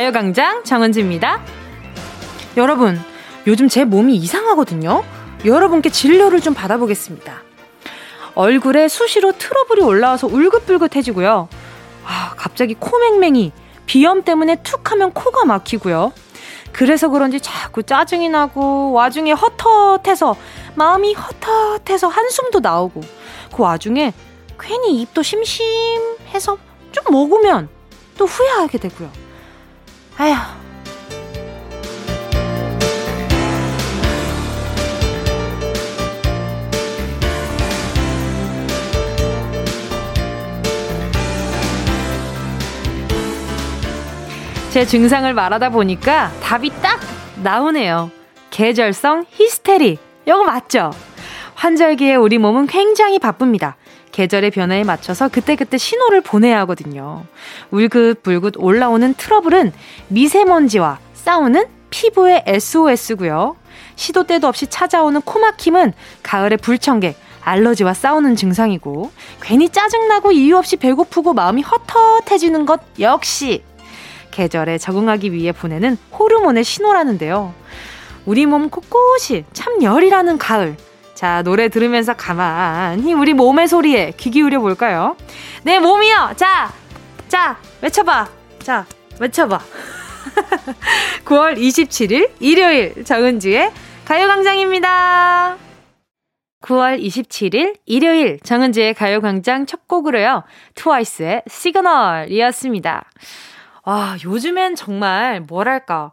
가요광장 정은지입니다. 여러분, 요즘 제 몸이 이상하거든요. 여러분께 진료를 좀 받아보겠습니다. 얼굴에 수시로 트러블이 올라와서 울긋불긋해지고요. 아, 갑자기 코맹맹이, 비염 때문에 툭 하면 코가 막히고요. 그래서 그런지 자꾸 짜증이 나고 와중에 헛헛해서 마음이 헛헛해서 한숨도 나오고 그 와중에 괜히 입도 심심해서 좀 먹으면 또 후회하게 되고요. 아휴. 제 증상을 말하다 보니까 답이 딱 나오네요. 계절성 히스테리. 이거 맞죠? 환절기에 우리 몸은 굉장히 바쁩니다. 계절의 변화에 맞춰서 그때그때 신호를 보내야 하거든요. 울긋불긋 올라오는 트러블은 미세먼지와 싸우는 피부의 SOS고요. 시도 때도 없이 찾아오는 코막힘은 가을의 불청객, 알러지와 싸우는 증상이고 괜히 짜증나고 이유 없이 배고프고 마음이 헛헛해지는 것 역시 계절에 적응하기 위해 보내는 호르몬의 신호라는데요. 우리 몸 곳곳이 참 열이라는 가을. 자, 노래 들으면서 가만히 우리 몸의 소리에 귀 기울여 볼까요? 내 몸이요! 자! 자! 외쳐봐! 자, 외쳐봐. 9월 27일 일요일 정은지의 가요광장입니다. 9월 27일 일요일 정은지의 가요광장 첫 곡으로요. 트와이스의 시그널이었습니다. 와, 요즘엔 정말 뭐랄까.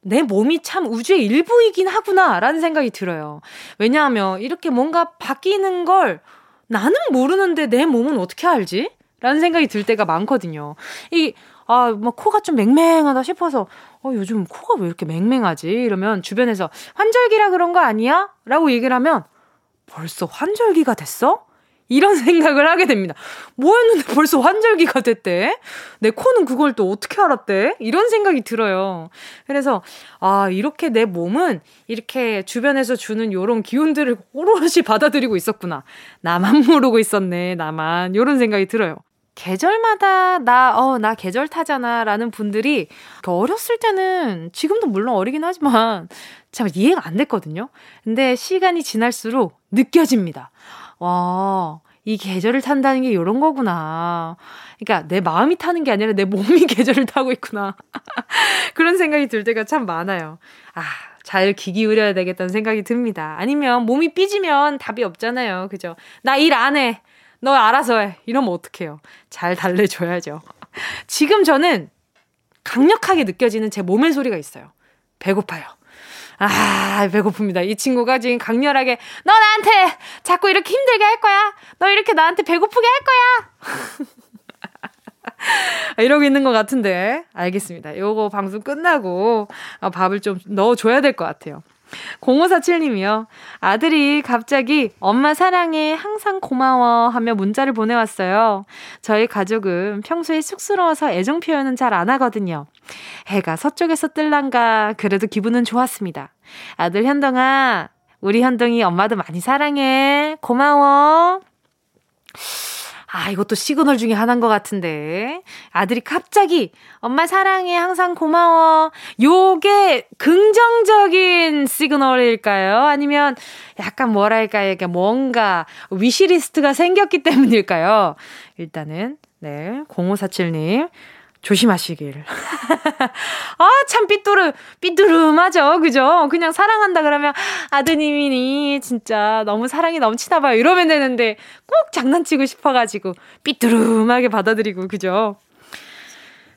내 몸이 참 우주의 일부이긴 하구나, 라는 생각이 들어요. 왜냐하면 이렇게 뭔가 바뀌는 걸 나는 모르는데 내 몸은 어떻게 알지? 라는 생각이 들 때가 많거든요. 이, 아, 뭐 코가 좀 맹맹하다 싶어서, 어, 요즘 코가 왜 이렇게 맹맹하지? 이러면 주변에서 환절기라 그런 거 아니야? 라고 얘기를 하면 벌써 환절기가 됐어? 이런 생각을 하게 됩니다. 뭐였는데 벌써 환절기가 됐대? 내 코는 그걸 또 어떻게 알았대? 이런 생각이 들어요. 그래서, 아, 이렇게 내 몸은 이렇게 주변에서 주는 요런 기운들을 오롯이 받아들이고 있었구나. 나만 모르고 있었네, 나만. 요런 생각이 들어요. 계절마다 나, 어, 나 계절 타잖아. 라는 분들이 어렸을 때는 지금도 물론 어리긴 하지만 참 이해가 안 됐거든요. 근데 시간이 지날수록 느껴집니다. 와, 이 계절을 탄다는 게 이런 거구나. 그러니까 내 마음이 타는 게 아니라 내 몸이 계절을 타고 있구나. 그런 생각이 들 때가 참 많아요. 아, 잘 귀 기울여야 되겠다는 생각이 듭니다. 아니면 몸이 삐지면 답이 없잖아요. 그죠? 나 일 안 해. 너 알아서 해. 이러면 어떡해요. 잘 달래줘야죠. 지금 저는 강력하게 느껴지는 제 몸의 소리가 있어요. 배고파요. 아, 배고픕니다. 이 친구가 지금 강렬하게, 너 나한테 자꾸 이렇게 힘들게 할 거야? 너 이렇게 나한테 배고프게 할 거야? 이러고 있는 것 같은데. 알겠습니다. 요거 방송 끝나고 어, 밥을 좀 넣어줘야 될 것 같아요. 0547님이요. 아들이 갑자기 엄마 사랑해, 항상 고마워 하며 문자를 보내왔어요. 저희 가족은 평소에 쑥스러워서 애정 표현은 잘 안 하거든요. 해가 서쪽에서 뜰란가 그래도 기분은 좋았습니다. 아들 현동아, 우리 현동이 엄마도 많이 사랑해. 고마워. 아, 이것도 시그널 중에 하나인 것 같은데. 아들이 갑자기, 엄마 사랑해, 항상 고마워. 요게 긍정적인 시그널일까요? 아니면 약간 뭐랄까요? 이게 뭔가 위시리스트가 생겼기 때문일까요? 일단은, 네, 0547님. 조심하시길. 아, 참 삐뚤르, 삐뚤름하죠. 그죠? 그냥 사랑한다 그러면 아드님이니 진짜 너무 사랑이 넘치나 봐요. 이러면 되는데 꼭 장난치고 싶어가지고 삐뚤름하게 받아들이고, 그죠?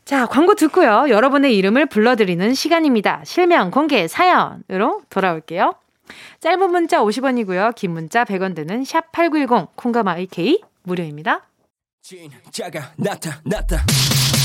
자, 광고 듣고요. 여러분의 이름을 불러드리는 시간입니다. 실명 공개 사연으로 돌아올게요. 짧은 문자 50원이고요. 긴 문자 100원 드는 샵 8910 콩가마 IK 무료입니다. 진짜가 진짜가 나타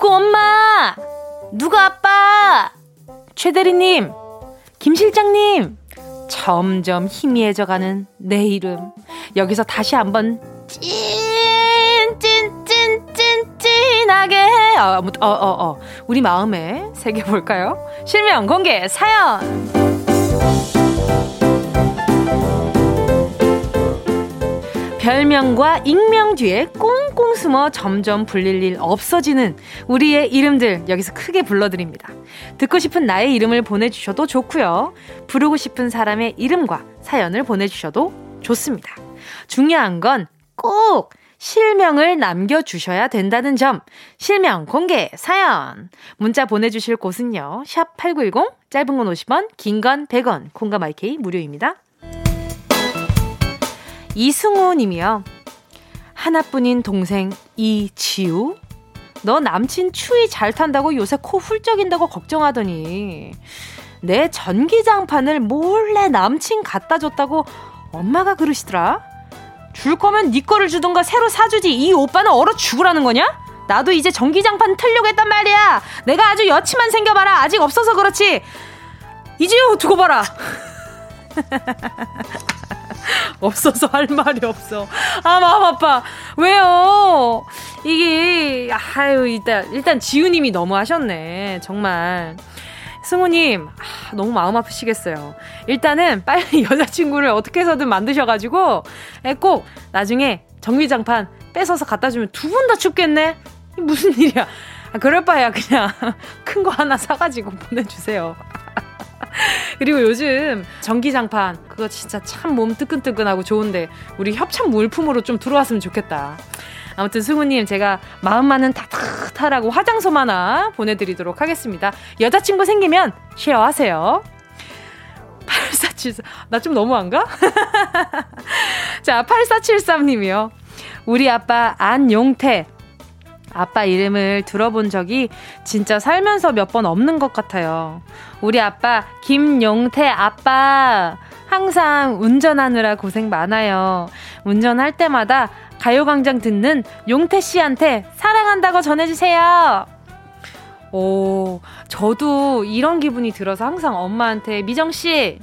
누구 엄마? 누구 아빠? 최 대리님, 김 실장님. 점점 희미해져가는 내 이름. 여기서 다시 한번 찐찐찐찐찐하게 어, 어, 어, 어. 우리 마음에 새겨볼까요? 실명 공개 사연! 별명과 익명 뒤에 꽁꽁 숨어 점점 불릴 일 없어지는 우리의 이름들 여기서 크게 불러드립니다. 듣고 싶은 나의 이름을 보내주셔도 좋고요. 부르고 싶은 사람의 이름과 사연을 보내주셔도 좋습니다. 중요한 건 꼭 실명을 남겨주셔야 된다는 점. 실명 공개 사연. 문자 보내주실 곳은요. 샵 8910 짧은 건 50원 긴 건 100원 콩과 마이케이 무료입니다. 이승우 님이요. 하나뿐인 동생 이지우? 너 남친 추위 잘 탄다고 요새 코 훌쩍인다고 걱정하더니 내 전기장판을 몰래 남친 갖다 줬다고 엄마가 그러시더라? 줄 거면 네 거를 주던가 새로 사주지 이 오빠는 얼어 죽으라는 거냐? 나도 이제 전기장판 틀려고 했단 말이야 내가 아주 여치만 생겨봐라 아직 없어서 그렇지 이지우 두고 봐라 없어서 할 말이 없어. 아, 마음 아파. 왜요? 이게, 아유, 일단, 일단 지우님이 너무 하셨네. 정말. 승우님, 아, 너무 마음 아프시겠어요. 일단은 빨리 여자친구를 어떻게 해서든 만드셔가지고, 예, 꼭 나중에 정비장판 뺏어서 갖다 주면 두 분 다 춥겠네? 무슨 일이야. 아, 그럴 바에야 그냥 큰 거 하나 사가지고 보내주세요. 그리고 요즘 전기장판 그거 진짜 참 몸 뜨끈뜨끈하고 좋은데 우리 협찬 물품으로 좀 들어왔으면 좋겠다. 아무튼 승우님 제가 마음만은 따뜻하라고 화장솜 하나 보내드리도록 하겠습니다. 여자친구 생기면 쉐어하세요. 8473. 나좀 너무한가? 자, 8473님이요. 우리 아빠 안용태. 아빠 이름을 들어본 적이 진짜 살면서 몇 번 없는 것 같아요. 우리 아빠, 김용태 아빠. 항상 운전하느라 고생 많아요. 운전할 때마다 가요광장 듣는 용태 씨한테 사랑한다고 전해주세요. 오, 저도 이런 기분이 들어서 항상 엄마한테 미정 씨,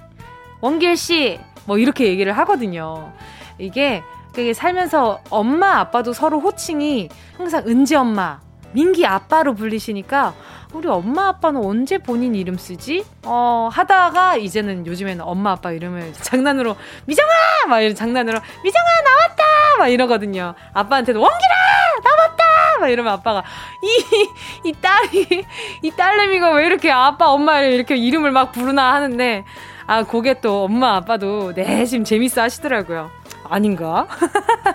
원길 씨, 뭐 이렇게 얘기를 하거든요. 이게 그게 살면서 엄마 아빠도 서로 호칭이 항상 은지 엄마, 민기 아빠로 불리시니까 우리 엄마 아빠는 언제 본인 이름 쓰지? 어 하다가 이제는 요즘에는 엄마 아빠 이름을 장난으로 미정아 막 이런 장난으로 미정아 나왔다 막 이러거든요. 아빠한테도 원기라 나왔다 막 이러면 아빠가 이 이 딸이 이 딸내미가 왜 이렇게 아빠 엄마를 이렇게 이름을 막 부르나 하는데 아 그게 또 엄마 아빠도 내심 재밌어 하시더라고요. 아닌가?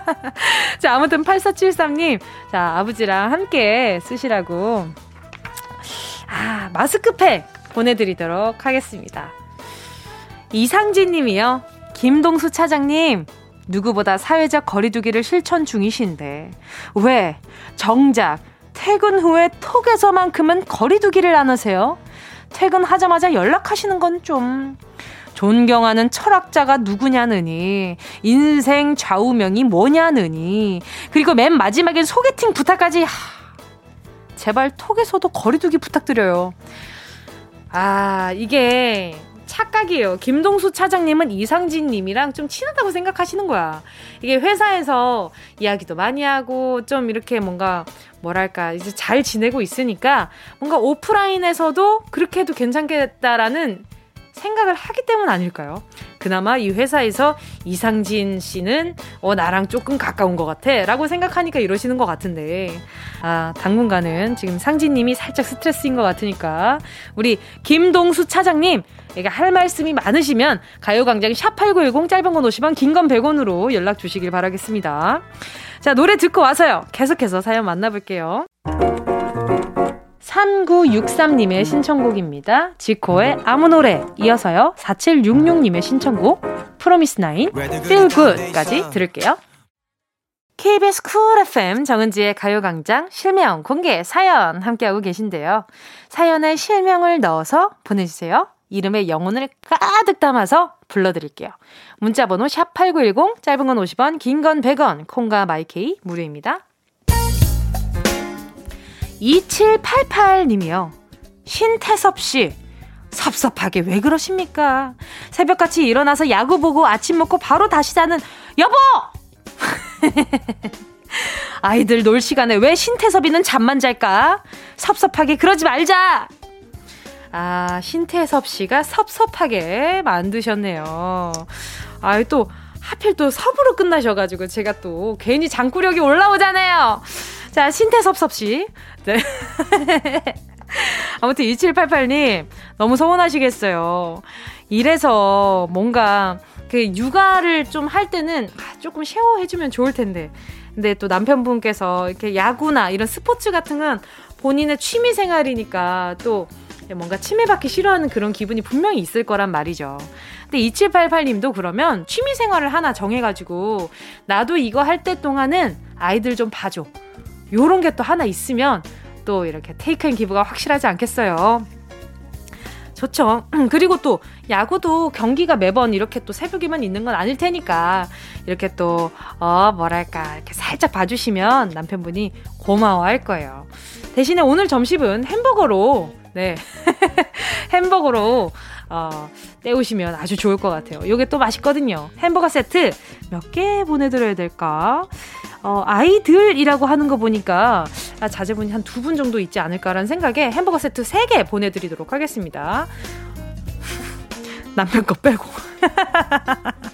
자, 아무튼 8473님. 자, 아버지랑 함께 쓰시라고. 아, 마스크팩 보내드리도록 하겠습니다. 이상진 님이요. 김동수 차장님. 누구보다 사회적 거리두기를 실천 중이신데, 왜 정작 퇴근 후에 톡에서만큼은 거리두기를 안 하세요? 퇴근하자마자 연락하시는 건 좀, 존경하는 철학자가 누구냐느니, 인생 좌우명이 뭐냐느니, 그리고 맨 마지막엔 소개팅 부탁까지, 하, 제발 톡에서도 거리두기 부탁드려요. 아, 이게 착각이에요. 김동수 차장님은 이상진 님이랑 좀 친하다고 생각하시는 거야. 이게 회사에서 이야기도 많이 하고 좀 이렇게 뭔가 뭐랄까 이제 잘 지내고 있으니까 뭔가 오프라인에서도 그렇게 해도 괜찮겠다라는 생각을 하기 때문 아닐까요? 그나마 이 회사에서 이상진 씨는 어 나랑 조금 가까운 것 같아 라고 생각하니까 이러시는 것 같은데. 아 당분간은 지금 상진님이 살짝 스트레스인 것 같으니까 우리 김동수 차장님 얘가 할 말씀이 많으시면 가요광장 샵8910 짧은 건 50원 긴 건 100원으로 연락 주시길 바라겠습니다. 자 노래 듣고 와서요. 계속해서 사연 만나볼게요 3963님의 신청곡입니다. 지코의 아무 노래 이어서요. 4766님의 신청곡 프로미스나인 Good까지 들을게요. KBS 쿨 FM 정은지의 가요광장 실명 공개 사연 함께하고 계신데요. 사연에 실명을 넣어서 보내주세요. 이름의 영혼을 가득 담아서 불러드릴게요. 문자번호 샵8910 짧은 건 50원 긴 건 100원 콩과 마이케이 무료입니다. 2788님이요. 신태섭 씨. 섭섭하게 왜 그러십니까? 새벽같이 일어나서 야구 보고 아침 먹고 바로 다시 자는 여보! 아이들 놀 시간에 왜 신태섭이는 잠만 잘까? 섭섭하게 그러지 말자! 아, 신태섭 씨가 섭섭하게 만드셨네요. 아이, 또, 하필 또 섭으로 끝나셔가지고 제가 또 괜히 장구력이 올라오잖아요. 자, 신태섭섭 씨. 네. 아무튼 2788님, 너무 서운하시겠어요. 이래서 뭔가 그 육아를 좀 할 때는 아, 조금 쉐어해주면 좋을 텐데. 근데 또 남편분께서 이렇게 야구나 이런 스포츠 같은 건 본인의 취미 생활이니까 또 뭔가 침해받기 싫어하는 그런 기분이 분명히 있을 거란 말이죠. 근데 2788님도 그러면 취미 생활을 하나 정해가지고 나도 이거 할 때 동안은 아이들 좀 봐줘. 요런 게 또 하나 있으면 또 이렇게 take and give가 확실하지 않겠어요. 좋죠. 그리고 또 야구도 경기가 매번 이렇게 또 새벽에만 있는 건 아닐 테니까 이렇게 또 어 뭐랄까 이렇게 살짝 봐주시면 남편분이 고마워할 거예요. 대신에 오늘 점심은 햄버거로 네 햄버거로 어, 때우시면 아주 좋을 것 같아요. 요게 또 맛있거든요. 햄버거 세트 몇 개 보내드려야 될까? 어, 아이들이라고 하는 거 보니까 아, 자제분이 한 두 분 정도 있지 않을까라는 생각에 햄버거 세트 세 개 보내드리도록 하겠습니다. 남편 거 빼고.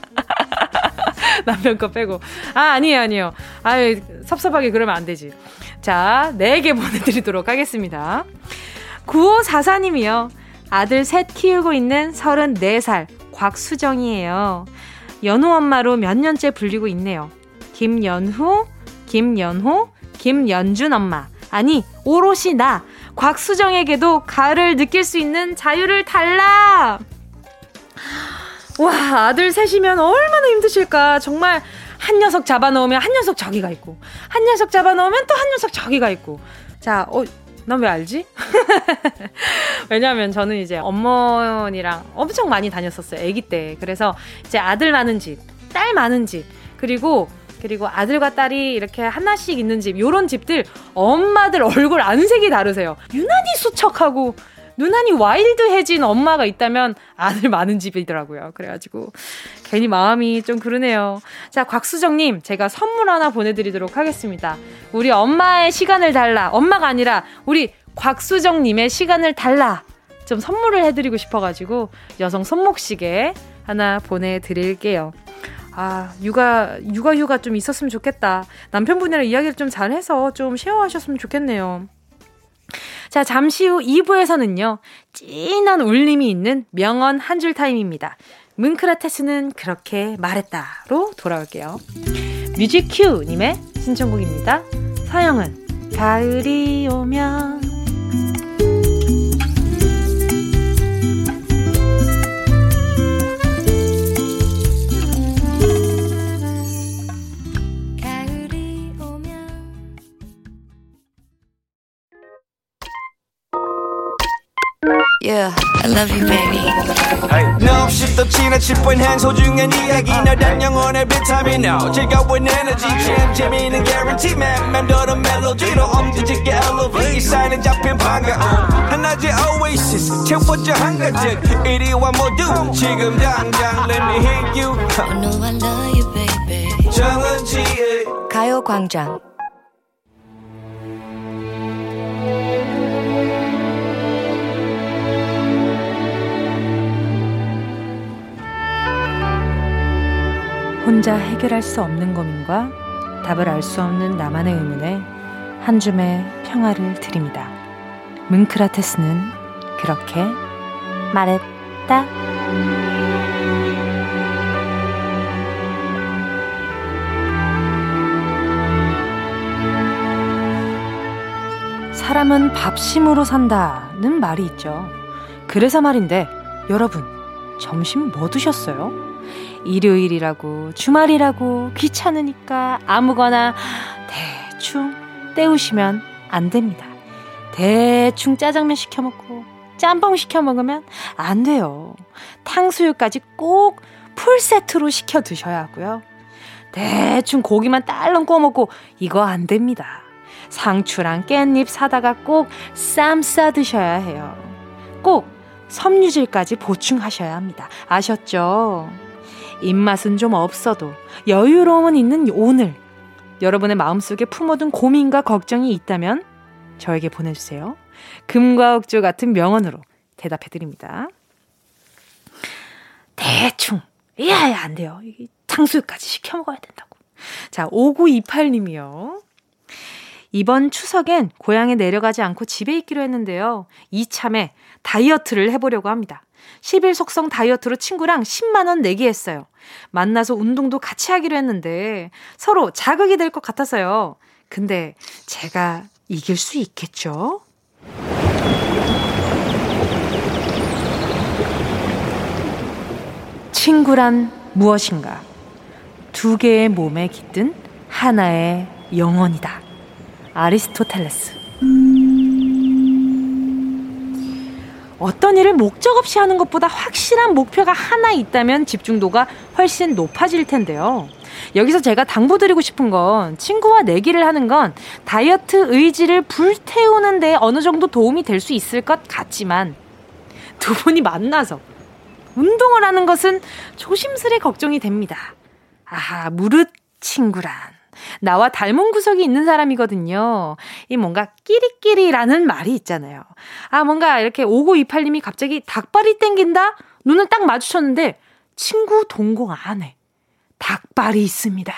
남편 거 빼고. 아, 아니에요, 아니에요. 아유, 섭섭하게 그러면 안 되지. 자, 네 개 보내드리도록 하겠습니다. 9544님이요. 아들 셋 키우고 있는 34살 곽수정이에요. 연호 엄마로 몇 년째 불리고 있네요. 김연후, 김연호, 김연준 엄마. 아니, 오롯이 나, 곽수정에게도 가을을 느낄 수 있는 자유를 달라! 와, 아들 셋이면 얼마나 힘드실까. 정말 한 녀석 잡아놓으면 한 녀석 저기가 있고, 한 녀석 잡아놓으면 또 한 녀석 저기가 있고. 자, 어, 난 왜 알지? 왜냐면 저는 이제 어머니랑 엄청 많이 다녔었어요. 아기 때. 그래서 이제 아들 많은 집, 딸 많은 집, 그리고 그리고 아들과 딸이 이렇게 하나씩 있는 집, 요런 집들 엄마들 얼굴 안색이 다르세요. 유난히 수척하고 누나니 와일드해진 엄마가 있다면 아들 많은 집이더라고요. 그래가지고 괜히 마음이 좀 그러네요. 자, 곽수정님, 제가 선물 하나 보내드리도록 하겠습니다. 우리 엄마의 시간을 달라. 엄마가 아니라 우리 곽수정님의 시간을 달라. 좀 선물을 해드리고 싶어가지고 여성 손목시계 하나 보내드릴게요. 아, 육아, 육아 휴가 좀 있었으면 좋겠다. 남편분이랑 이야기를 좀 잘해서 좀 쉐어하셨으면 좋겠네요. 자, 잠시 후 2부에서는요, 찐한 울림이 있는 명언 한 줄 타임입니다. 문크라테스는 그렇게 말했다로 돌아올게요. 뮤직 큐님의 신청곡입니다. 서영은 가을이 오면 Yeah, I love you, baby. No, 없이 또 지나칠 뻔한 소중한 이야기. 너란 영혼의 비타민. No 즐거운 에너지. 참 재미있는 guarantee. man 맘대로 멜로디로 엄지짓게 elevate. 이 사인은 잡힌 반가움 하나의 oasis. 채워져 한가득 이리와 모두 지금 당장 let me hit you. I know I love you, baby. 정은지의 가요광장. 혼자 해결할 수 없는 고민과 답을 알 수 없는 나만의 의문에 한 줌의 평화를 드립니다. 문크라테스는 그렇게 말했다. 사람은 밥심으로 산다는 말이 있죠. 그래서 말인데, 여러분, 점심 뭐 드셨어요? 일요일이라고, 주말이라고, 귀찮으니까 아무거나 대충 때우시면 안 됩니다. 대충 짜장면 시켜 먹고, 짬뽕 시켜 먹으면 안 돼요. 탕수육까지 꼭 풀세트로 시켜 드셔야 하고요. 대충 고기만 딸렁 구워 먹고, 이거 안 됩니다. 상추랑 깻잎 사다가 꼭 쌈 싸 드셔야 해요. 꼭 섬유질까지 보충하셔야 합니다. 아셨죠? 입맛은 좀 없어도 여유로움은 있는 오늘. 여러분의 마음속에 품어둔 고민과 걱정이 있다면 저에게 보내주세요. 금과 옥조 같은 명언으로 대답해드립니다. 대충. 야야, 안 돼요. 탕수육까지 시켜 먹어야 된다고. 자, 5928님이요. 이번 추석엔 고향에 내려가지 않고 집에 있기로 했는데요. 이참에 다이어트를 해보려고 합니다. 10일 속성 다이어트로 친구랑 10만원 내기 했어요. 만나서 운동도 같이 하기로 했는데 서로 자극이 될 것 같아서요. 근데 제가 이길 수 있겠죠? 친구란 무엇인가? 두 개의 몸에 깃든 하나의 영혼이다. 아리스토텔레스. 어떤 일을 목적 없이 하는 것보다 확실한 목표가 하나 있다면 집중도가 훨씬 높아질 텐데요. 여기서 제가 당부드리고 싶은 건 친구와 내기를 하는 건 다이어트 의지를 불태우는데 어느 정도 도움이 될 수 있을 것 같지만 두 분이 만나서 운동을 하는 것은 조심스레 걱정이 됩니다. 아하, 무릇 친구란. 나와 닮은 구석이 있는 사람이거든요. 이 뭔가 끼리끼리라는 말이 있잖아요. 아, 뭔가 이렇게 5928님이 갑자기 닭발이 땡긴다? 눈을 딱 마주쳤는데 친구 동공 안에 닭발이 있습니다.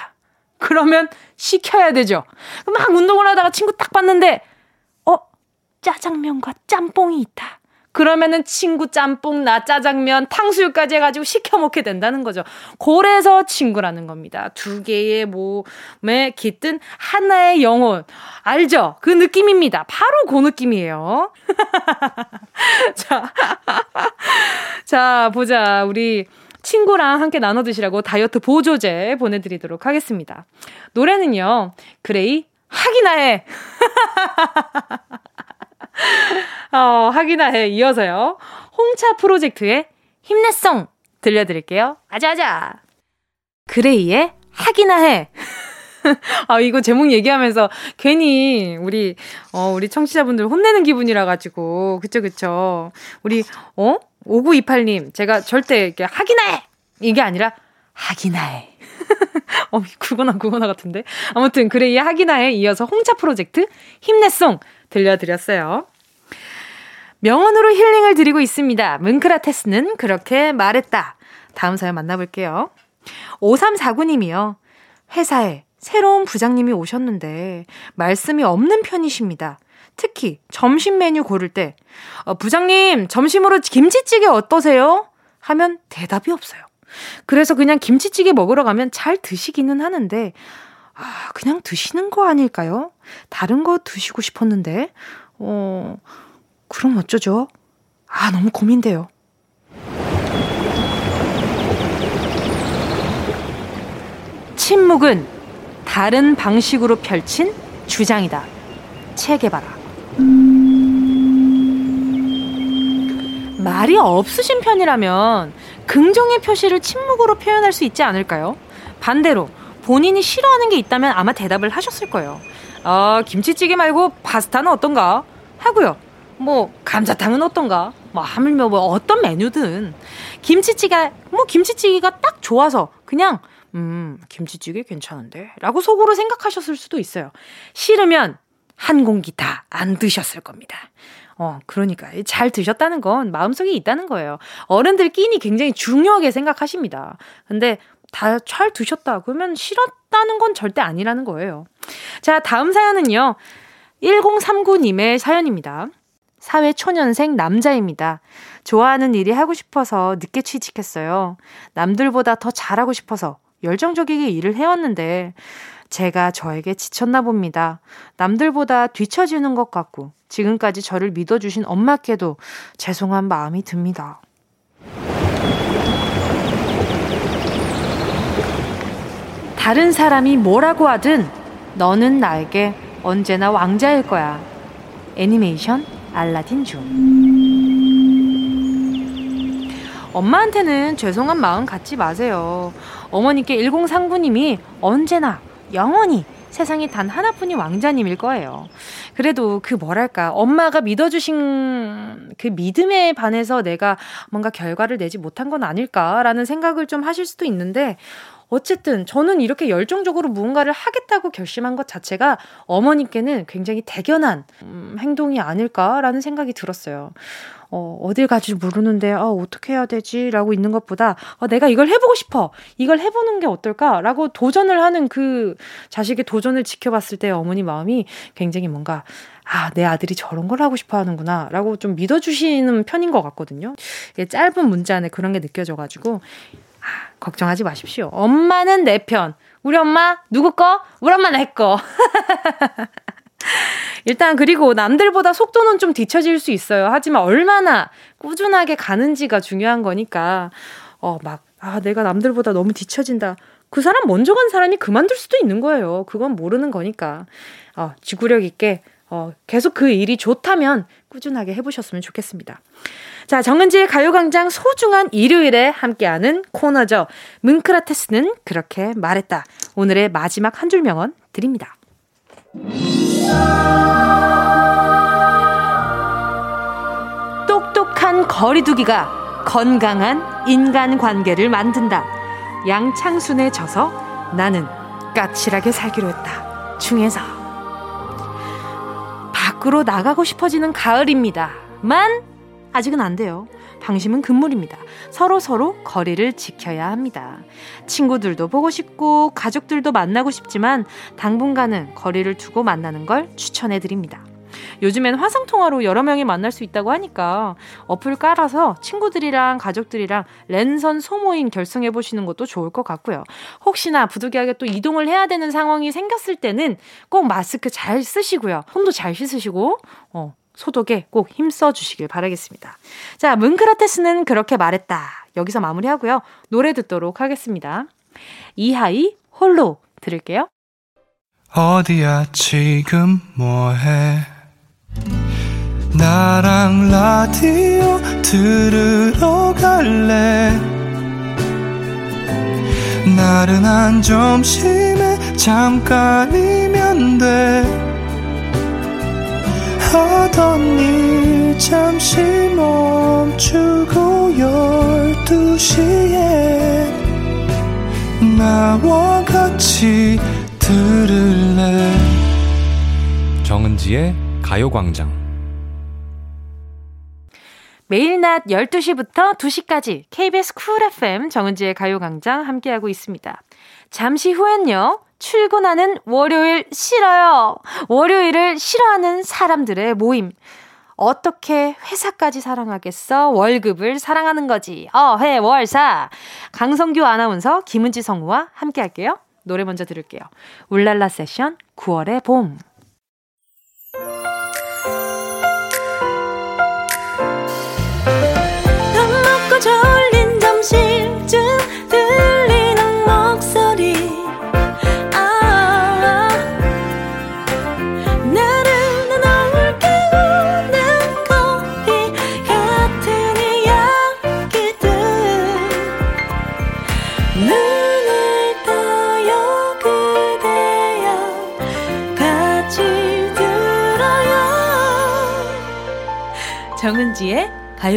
그러면 시켜야 되죠. 막 운동을 하다가 친구 딱 봤는데, 어? 짜장면과 짬뽕이 있다. 그러면은 친구 짬뽕, 나 짜장면, 탕수육까지 해가지고 시켜 먹게 된다는 거죠. 고래서 친구라는 겁니다. 두 개의 몸에 깃든 하나의 영혼. 알죠? 그 느낌입니다. 바로 그 느낌이에요. 자, 자, 보자. 우리 친구랑 함께 나눠 드시라고 다이어트 보조제 보내드리도록 하겠습니다. 노래는요, 그레이, 하기나 해! 어, 하기나 해 이어서요. 홍차 프로젝트의 힘내성 들려드릴게요. 아자아자. 그레이의 하기나 해. 아, 이거 제목 얘기하면서 괜히 우리, 어, 우리 청취자분들 혼내는 기분이라 가지고. 그쵸, 그쵸. 우리, 어? 5928님, 제가 절대 이렇게 하기나 해! 이게 아니라 하기나 해. 어, 그거나 그거나 같은데. 아무튼, 그레이의 하기나 해 이어서 홍차 프로젝트 힘내송 들려드렸어요. 명언으로 힐링을 드리고 있습니다. 문크라테스는 그렇게 말했다. 다음 사연 만나볼게요. 5349님이요. 회사에 새로운 부장님이 오셨는데 말씀이 없는 편이십니다. 특히 점심 메뉴 고를 때 어, 부장님 점심으로 김치찌개 어떠세요? 하면 대답이 없어요. 그래서 그냥 김치찌개 먹으러 가면 잘 드시기는 하는데 아, 그냥 드시는 거 아닐까요? 다른 거 드시고 싶었는데, 어, 그럼 어쩌죠? 아, 너무 고민돼요. 침묵은 다른 방식으로 펼친 주장이다. 체계바라. 말이 없으신 편이라면 긍정의 표시를 침묵으로 표현할 수 있지 않을까요? 반대로 본인이 싫어하는 게 있다면 아마 대답을 하셨을 거예요. 아, 김치찌개 말고 파스타는 어떤가? 하고요. 뭐, 감자탕은 어떤가? 뭐, 하물며 뭐, 어떤 메뉴든. 김치찌개, 뭐, 김치찌개가 딱 좋아서 그냥, 음, 김치찌개 괜찮은데? 라고 속으로 생각하셨을 수도 있어요. 싫으면 한 공기 다 안 드셨을 겁니다. 어, 그러니까. 잘 드셨다는 건 마음속에 있다는 거예요. 어른들 끼니 굉장히 중요하게 생각하십니다. 근데 다 잘 드셨다. 그러면 싫었다는 건 절대 아니라는 거예요. 자, 다음 사연은요. 1039님의 사연입니다. 사회 초년생 남자입니다. 좋아하는 일이 하고 싶어서 늦게 취직했어요. 남들보다 더 잘하고 싶어서 열정적이게 일을 해왔는데 제가 저에게 지쳤나 봅니다. 남들보다 뒤처지는 것 같고 지금까지 저를 믿어주신 엄마께도 죄송한 마음이 듭니다. 다른 사람이 뭐라고 하든 너는 나에게 언제나 왕자일 거야. 애니메이션 알라딘 중. 엄마한테는 죄송한 마음 갖지 마세요. 어머니께 1039님이 언제나 영원히 세상에 단 하나뿐인 왕자님일 거예요. 그래도 그 뭐랄까, 엄마가 믿어주신 그 믿음에 반해서 내가 뭔가 결과를 내지 못한 건 아닐까라는 생각을 좀 하실 수도 있는데, 어쨌든 저는 이렇게 열정적으로 무언가를 하겠다고 결심한 것 자체가 어머님께는 굉장히 대견한 음, 행동이 아닐까라는 생각이 들었어요. 어, 어딜 가지 모르는데, 아, 어떻게 해야 되지? 라고 있는 것보다, 어, 내가 이걸 해보고 싶어! 이걸 해보는 게 어떨까? 라고 도전을 하는 그 자식의 도전을 지켜봤을 때 어머니 마음이 굉장히 뭔가, 아, 내 아들이 저런 걸 하고 싶어 하는구나. 라고 좀 믿어주시는 편인 것 같거든요. 짧은 문자 안에 그런 게 느껴져가지고, 아, 걱정하지 마십시오. 엄마는 내 편. 우리 엄마, 누구 거? 우리 엄마 내 거. 일단 그리고 남들보다 속도는 좀 뒤처질 수 있어요. 하지만 얼마나 꾸준하게 가는지가 중요한 거니까 어막 아 내가 남들보다 너무 뒤처진다. 그 사람 먼저 간 사람이 그만둘 수도 있는 거예요. 그건 모르는 거니까 어 지구력 있게 어 계속 그 일이 좋다면 꾸준하게 해보셨으면 좋겠습니다. 자, 정은지의 가요광장 소중한 일요일에 함께하는 코너죠. 문크라테스는 그렇게 말했다. 오늘의 마지막 한 줄 명언 드립니다. 똑똑한 거리두기가 건강한 인간관계를 만든다. 양창순에 져서 나는 까칠하게 살기로 했다. 중에서 밖으로 나가고 싶어지는 가을입니다. 만 아직은 안 돼요. 방심은 금물입니다. 서로 서로 거리를 지켜야 합니다. 친구들도 보고 싶고 가족들도 만나고 싶지만 당분간은 거리를 두고 만나는 걸 추천해 드립니다. 요즘엔 화상 통화로 여러 명이 만날 수 있다고 하니까 어플 깔아서 친구들이랑 가족들이랑 랜선 소모임 결성해 보시는 것도 좋을 것 같고요. 혹시나 부득이하게 또 이동을 해야 되는 상황이 생겼을 때는 꼭 마스크 잘 쓰시고요. 손도 잘 씻으시고, 어, 소독에 꼭 힘써 주시길 바라겠습니다. 자, 문크라테스는 그렇게 말했다. 여기서 마무리하고요. 노래 듣도록 하겠습니다. 이하이 홀로 들을게요. 어디야 지금 뭐해 나랑 라디오 들으러 갈래 나른한 점심에 잠깐이면 돼 하던 일 잠시 멈추고 열두 시에 나와 같이 들을래 정은지의 가요광장 매일 낮 12시부터 2시까지 KBS 쿨 FM 정은지의 가요광장 함께하고 있습니다. 잠시 후엔요. 출근하는 월요일 싫어요. 월요일을 싫어하는 사람들의 모임. 어떻게 회사까지 사랑하겠어? 월급을 사랑하는 거지. 어회월사. 강성규 아나운서, 김은지 성우와 함께 할게요. 노래 먼저 들을게요. 울랄라 세션 9월의 봄.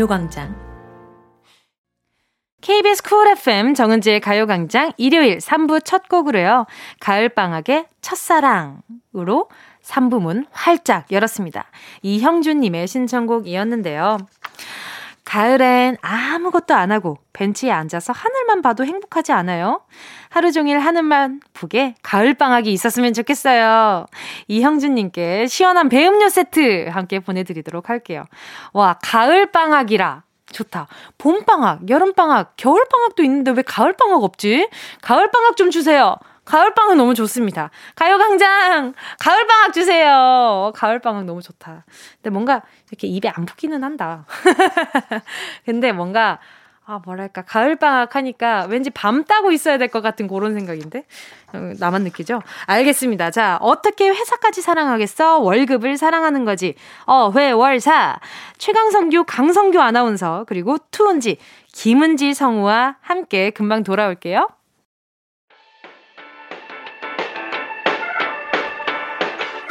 가요광장. KBS 쿨 FM 정은지의 가요광장 일요일 3부 첫 곡으로요. 가을방학의 첫사랑으로 3부 문 활짝 열었습니다. 이형준님의 신청곡이었는데요. 가을엔 아무것도 안 하고 벤치에 앉아서 하늘만 봐도 행복하지 않아요? 하루 종일 하늘만 보게 가을방학이 있었으면 좋겠어요. 이형준님께 시원한 배음료 세트 함께 보내드리도록 할게요. 와, 가을방학이라. 좋다. 봄방학, 여름방학, 겨울방학도 있는데 왜 가을방학 없지? 가을방학 좀 주세요. 가을방학 너무 좋습니다. 가요광장! 가을방학 주세요! 가을방학 너무 좋다. 근데 뭔가 이렇게 입에 안 붙기는 한다. 근데 뭔가, 아, 뭐랄까, 가을방학 하니까 왠지 밤 따고 있어야 될 것 같은 그런 생각인데? 어, 나만 느끼죠? 알겠습니다. 자, 어떻게 회사까지 사랑하겠어? 월급을 사랑하는 거지. 어, 회, 월, 사. 최강성규, 강성규 아나운서, 그리고 투은지, 김은지 성우와 함께 금방 돌아올게요.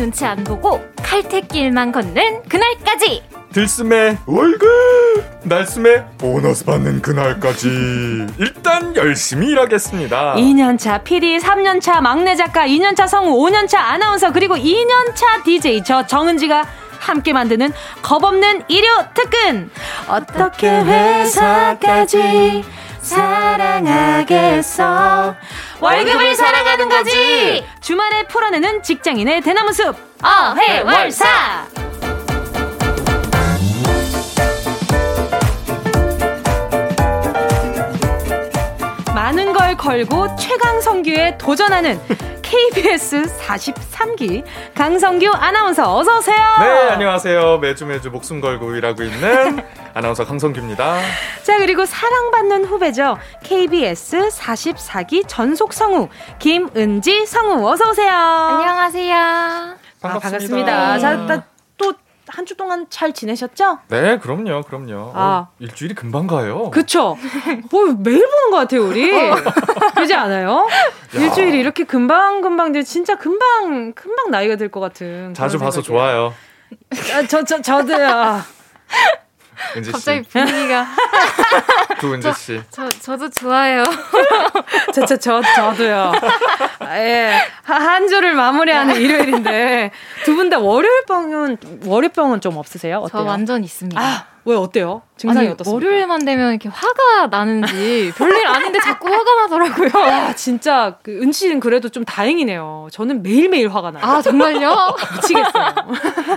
눈치 안 보고 칼퇴길만 걷는 그날까지. 들숨에 월급! 날숨에 보너스 받는 그날까지. 일단 열심히 일하겠습니다. 2년차 PD, 3년차 막내 작가, 2년차 성우, 5년차 아나운서, 그리고 2년차 DJ 저 정은지가 함께 만드는 겁없는 일요 특근. 어떻게 회사까지 사랑하겠어? 월급을 사랑하는 거지. 주말에 풀어내는 직장인의 대나무 숲. 어해월사. 많은 걸 걸고 최강 성규에 도전하는 KBS 43기 강성규 아나운서 어서 오세요. 네 안녕하세요 매주 매주 목숨 걸고 일하고 있는 아나운서 강성규입니다 자 그리고 사랑받는 후배죠. KBS 44기 전속 성우 김은지 성우 어서 오세요. 안녕하세요. 아, 반갑습니다. 네. 자, 또 한 주 동안 잘 지내셨죠? 네 그럼요 그럼요 아. 어, 일주일이 금방 가요 그쵸? 뭐 매일 보는 것 같아요 우리. 그러지 않아요? 일주일이 이렇게 금방 금방 돼 진짜 금방 금방 나이가 들 것 같은. 자주 봐서. 좋아요 아, 저, 저, 저도요. 은지 갑자기 씨 분위기가 두 은지 씨저 저도 좋아요. 저, 저, 저, 저도요. 아, 예. 한, 한 주를 마무리하는 일요일인데, 두 분 다 월요일 병은, 월요병은 좀 없으세요? 저 어때요? 완전 있습니다. 아, 왜 어때요? 증상이 아니, 어떻습니까? 월요일만 되면 이렇게 화가 나는지 별일 아닌데 자꾸 화가 나더라고요. 아, 진짜, 그, 은씨는 그래도 좀 다행이네요. 저는 매일매일 화가 나요. 아 정말요? 미치겠어요.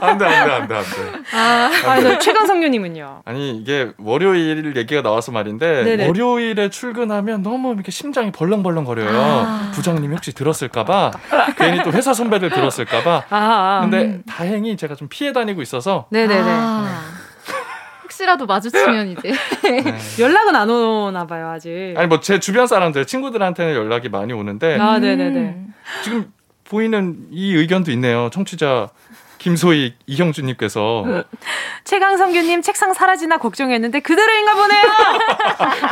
안 돼 안 돼 안 돼 안 돼 아 아, 저 최강성규 님은요? 아니 이게 월요일 얘기가 나와서 말인데 네네. 월요일에 출근하면 너무 이렇게 심장이 벌렁벌렁 거려요. 아. 부장님이 혹시 들 었을까봐 괜히 또 회사 선배들 들었을까봐. 아, 아. 근데 다행히 제가 좀 피해 다니고 있어서 네네네. 아. 혹시라도 마주치면 이제 네. 연락은 안 오나 봐요, 아직. 아니 뭐 제 주변 사람들 친구들한테는 연락이 많이 오는데 아, 네네네. 음. 지금 보이는 이 의견도 있네요. 청취자 김소희 이형준님께서 최강성규님 책상 사라지나 걱정했는데 그대로인가 보네요.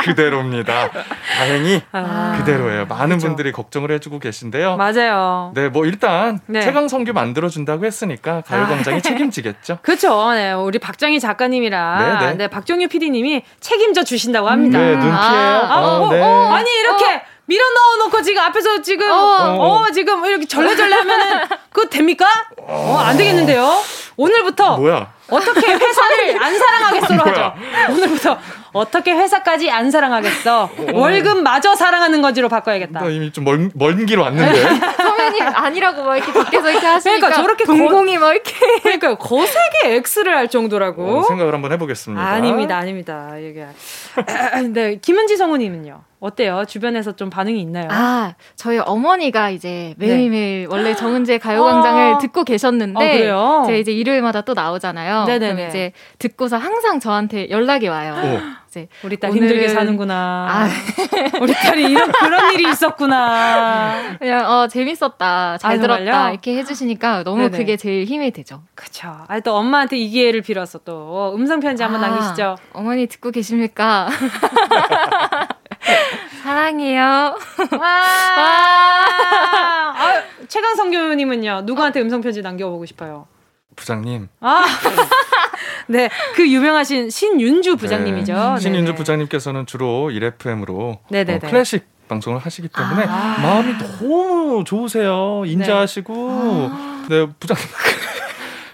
그대로입니다. 다행히 아, 그대로예요. 많은 그죠. 분들이 걱정을 해주고 계신데요. 맞아요. 네, 뭐 일단 네. 최강 성규 만들어준다고 했으니까 가요광장이 책임지겠죠. 그렇죠. 네, 우리 박정희 작가님이랑 네, 네. 네, 박정희 PD님이 책임져 주신다고 합니다. 네, 눈 피해요. 아, 어, 어, 네. 어, 아니 이렇게 밀어 넣어놓고 지금 앞에서 지금 어, 어. 지금 이렇게 절레절레 하면은 그거 됩니까? 어, 안 되겠는데요. 오늘부터 뭐야? 어떻게 회사를 안 사랑하겠어로? 하죠. 오늘부터 어떻게 회사까지 안 사랑하겠어. 월급 마저 사랑하는 거지로 바꿔야겠다. 나 이미 좀 먼 먼길 왔는데. 선배님 아니라고 막 이렇게 밖에서 이렇게 하시니까 그러니까 저렇게 동공이 막 이렇게 그러니까 거세게 X를 할 정도라고. 어, 생각을 한번 해보겠습니다. 아닙니다, 아닙니다. 이게. 네, 김은지 성우님은요. 어때요? 주변에서 좀 반응이 있나요? 아 저희 어머니가 이제 매일매일 원래 정은지의 가요광장을 네. 어. 듣고 계셨는데 어, 그래요? 제가 이제 일요일마다 또 나오잖아요. 네네네. 그럼 이제 듣고서 항상 저한테 연락이 와요. 오. 이제 우리 딸 오늘은- 힘들게 사는구나. 아. 우리 딸이 이런 그런 일이 있었구나. 그냥 어 재밌었다, 잘 아, 들었다 정말요? 이렇게 해주시니까 너무 네네. 그게 제일 힘이 되죠. 그쵸. 아, 또 엄마한테 이 기회를 빌어서 또 어, 음성 편지 한번 아, 남기시죠. 어머니 듣고 계십니까? 사랑해요. 와. 아, 최강성교님은요. 누구한테 음성 편지 남겨보고 싶어요? 부장님. 아. 네, 그 유명하신 신윤주 부장님이죠. 네. 신윤주 네네. 부장님께서는 주로 1FM으로 네네네. 클래식 방송을 하시기 때문에 아. 마음이 너무 좋으세요. 인자하시고. 네, 부장님.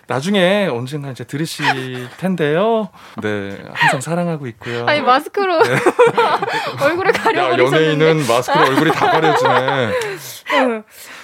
나중에 언젠가 이제 들으실 텐데요. 네, 항상 사랑하고 있고요. 아니 마스크로 얼굴을 야, 가려버리셨는데. 연예인은 마스크로 얼굴이 다 가려지네.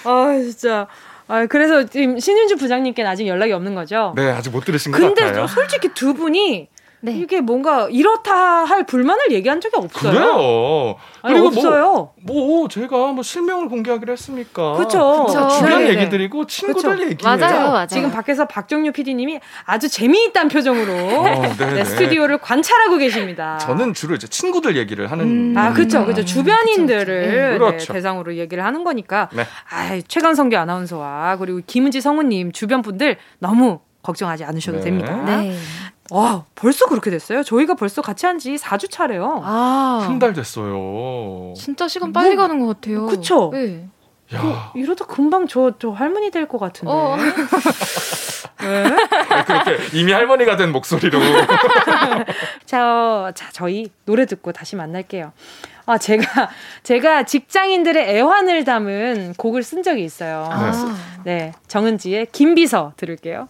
아, 진짜. 아, 그래서 지금 신윤주 부장님께 아직 연락이 없는 거죠? 네, 아직 못 들으신 것 근데 같아요. 솔직히 두 분이 네. 이게 뭔가 이렇다 할 불만을 얘기한 적이 없어요. 그래요. 아니, 그리고 없어요. 뭐, 뭐 제가 뭐 실명을 공개하기로 했습니까? 그쵸. 다 그쵸. 주변 네네. 얘기들이고 친구들 그쵸. 얘기예요. 맞아요, 맞아요. 지금 밖에서 박정유 PD님이 아주 재미있다는 표정으로 어, 네네. 네, 스튜디오를 관찰하고 계십니다. 저는 주로 이제 친구들 얘기를 하는. 음. 아, 그쵸, 겁니다. 그쵸. 주변인들을 그쵸, 네, 그렇죠. 대상으로 얘기를 하는 거니까. 네. 아 최강성규 아나운서와 그리고 김은지 성우님 주변 분들 너무 걱정하지 않으셔도 네. 됩니다. 네. 와, 벌써 그렇게 됐어요? 저희가 벌써 같이 한 지 4주 차래요. 아. 한 달 됐어요. 진짜 시간 빨리 가는 것 같아요. 그쵸? 네. 야, 이러다 금방 저, 저 할머니 될 것 같은데. 어. 네? 그렇게 이미 할머니가 된 목소리로. 자, 자, 저희 노래 듣고 다시 만날게요. 아, 제가, 제가 직장인들의 애환을 담은 곡을 쓴 적이 있어요. 아. 네, 정은지의 김비서 들을게요.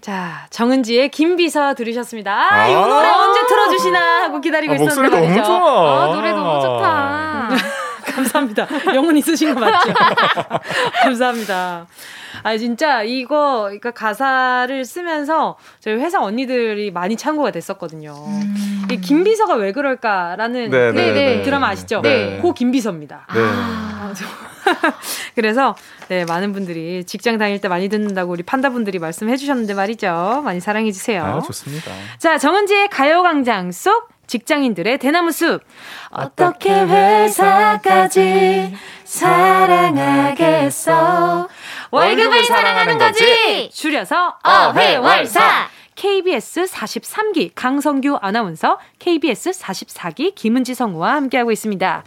자, 정은지의 김비서 들으셨습니다. 아, 이 아. 노래 언제 틀어주시나 하고 기다리고 아, 목소리 있었는데 너무 말이죠. 좋아. 아, 노래 너무 좋다. 감사합니다. 영혼 있으신 거 맞죠? 감사합니다. 아 진짜 이거 그러니까 가사를 쓰면서 저희 회사 언니들이 많이 참고가 됐었거든요. 음. 이 김비서가 왜 그럴까라는 네, 그 네, 네. 드라마 아시죠? 네. 고 김비서입니다. 네. 아. 그래서 네 많은 분들이 직장 다닐 때 많이 듣는다고 우리 판다분들이 말씀해 주셨는데 말이죠. 많이 사랑해 주세요. 아, 좋습니다. 자, 정은지의 가요광장 속 직장인들의 대나무 숲. 어떻게 회사까지 사랑하겠어? 월급을 사랑하는 거지! 줄여서 어회월사! KBS 43기 강성규 아나운서, KBS 44기 김은지 성우와 함께하고 있습니다.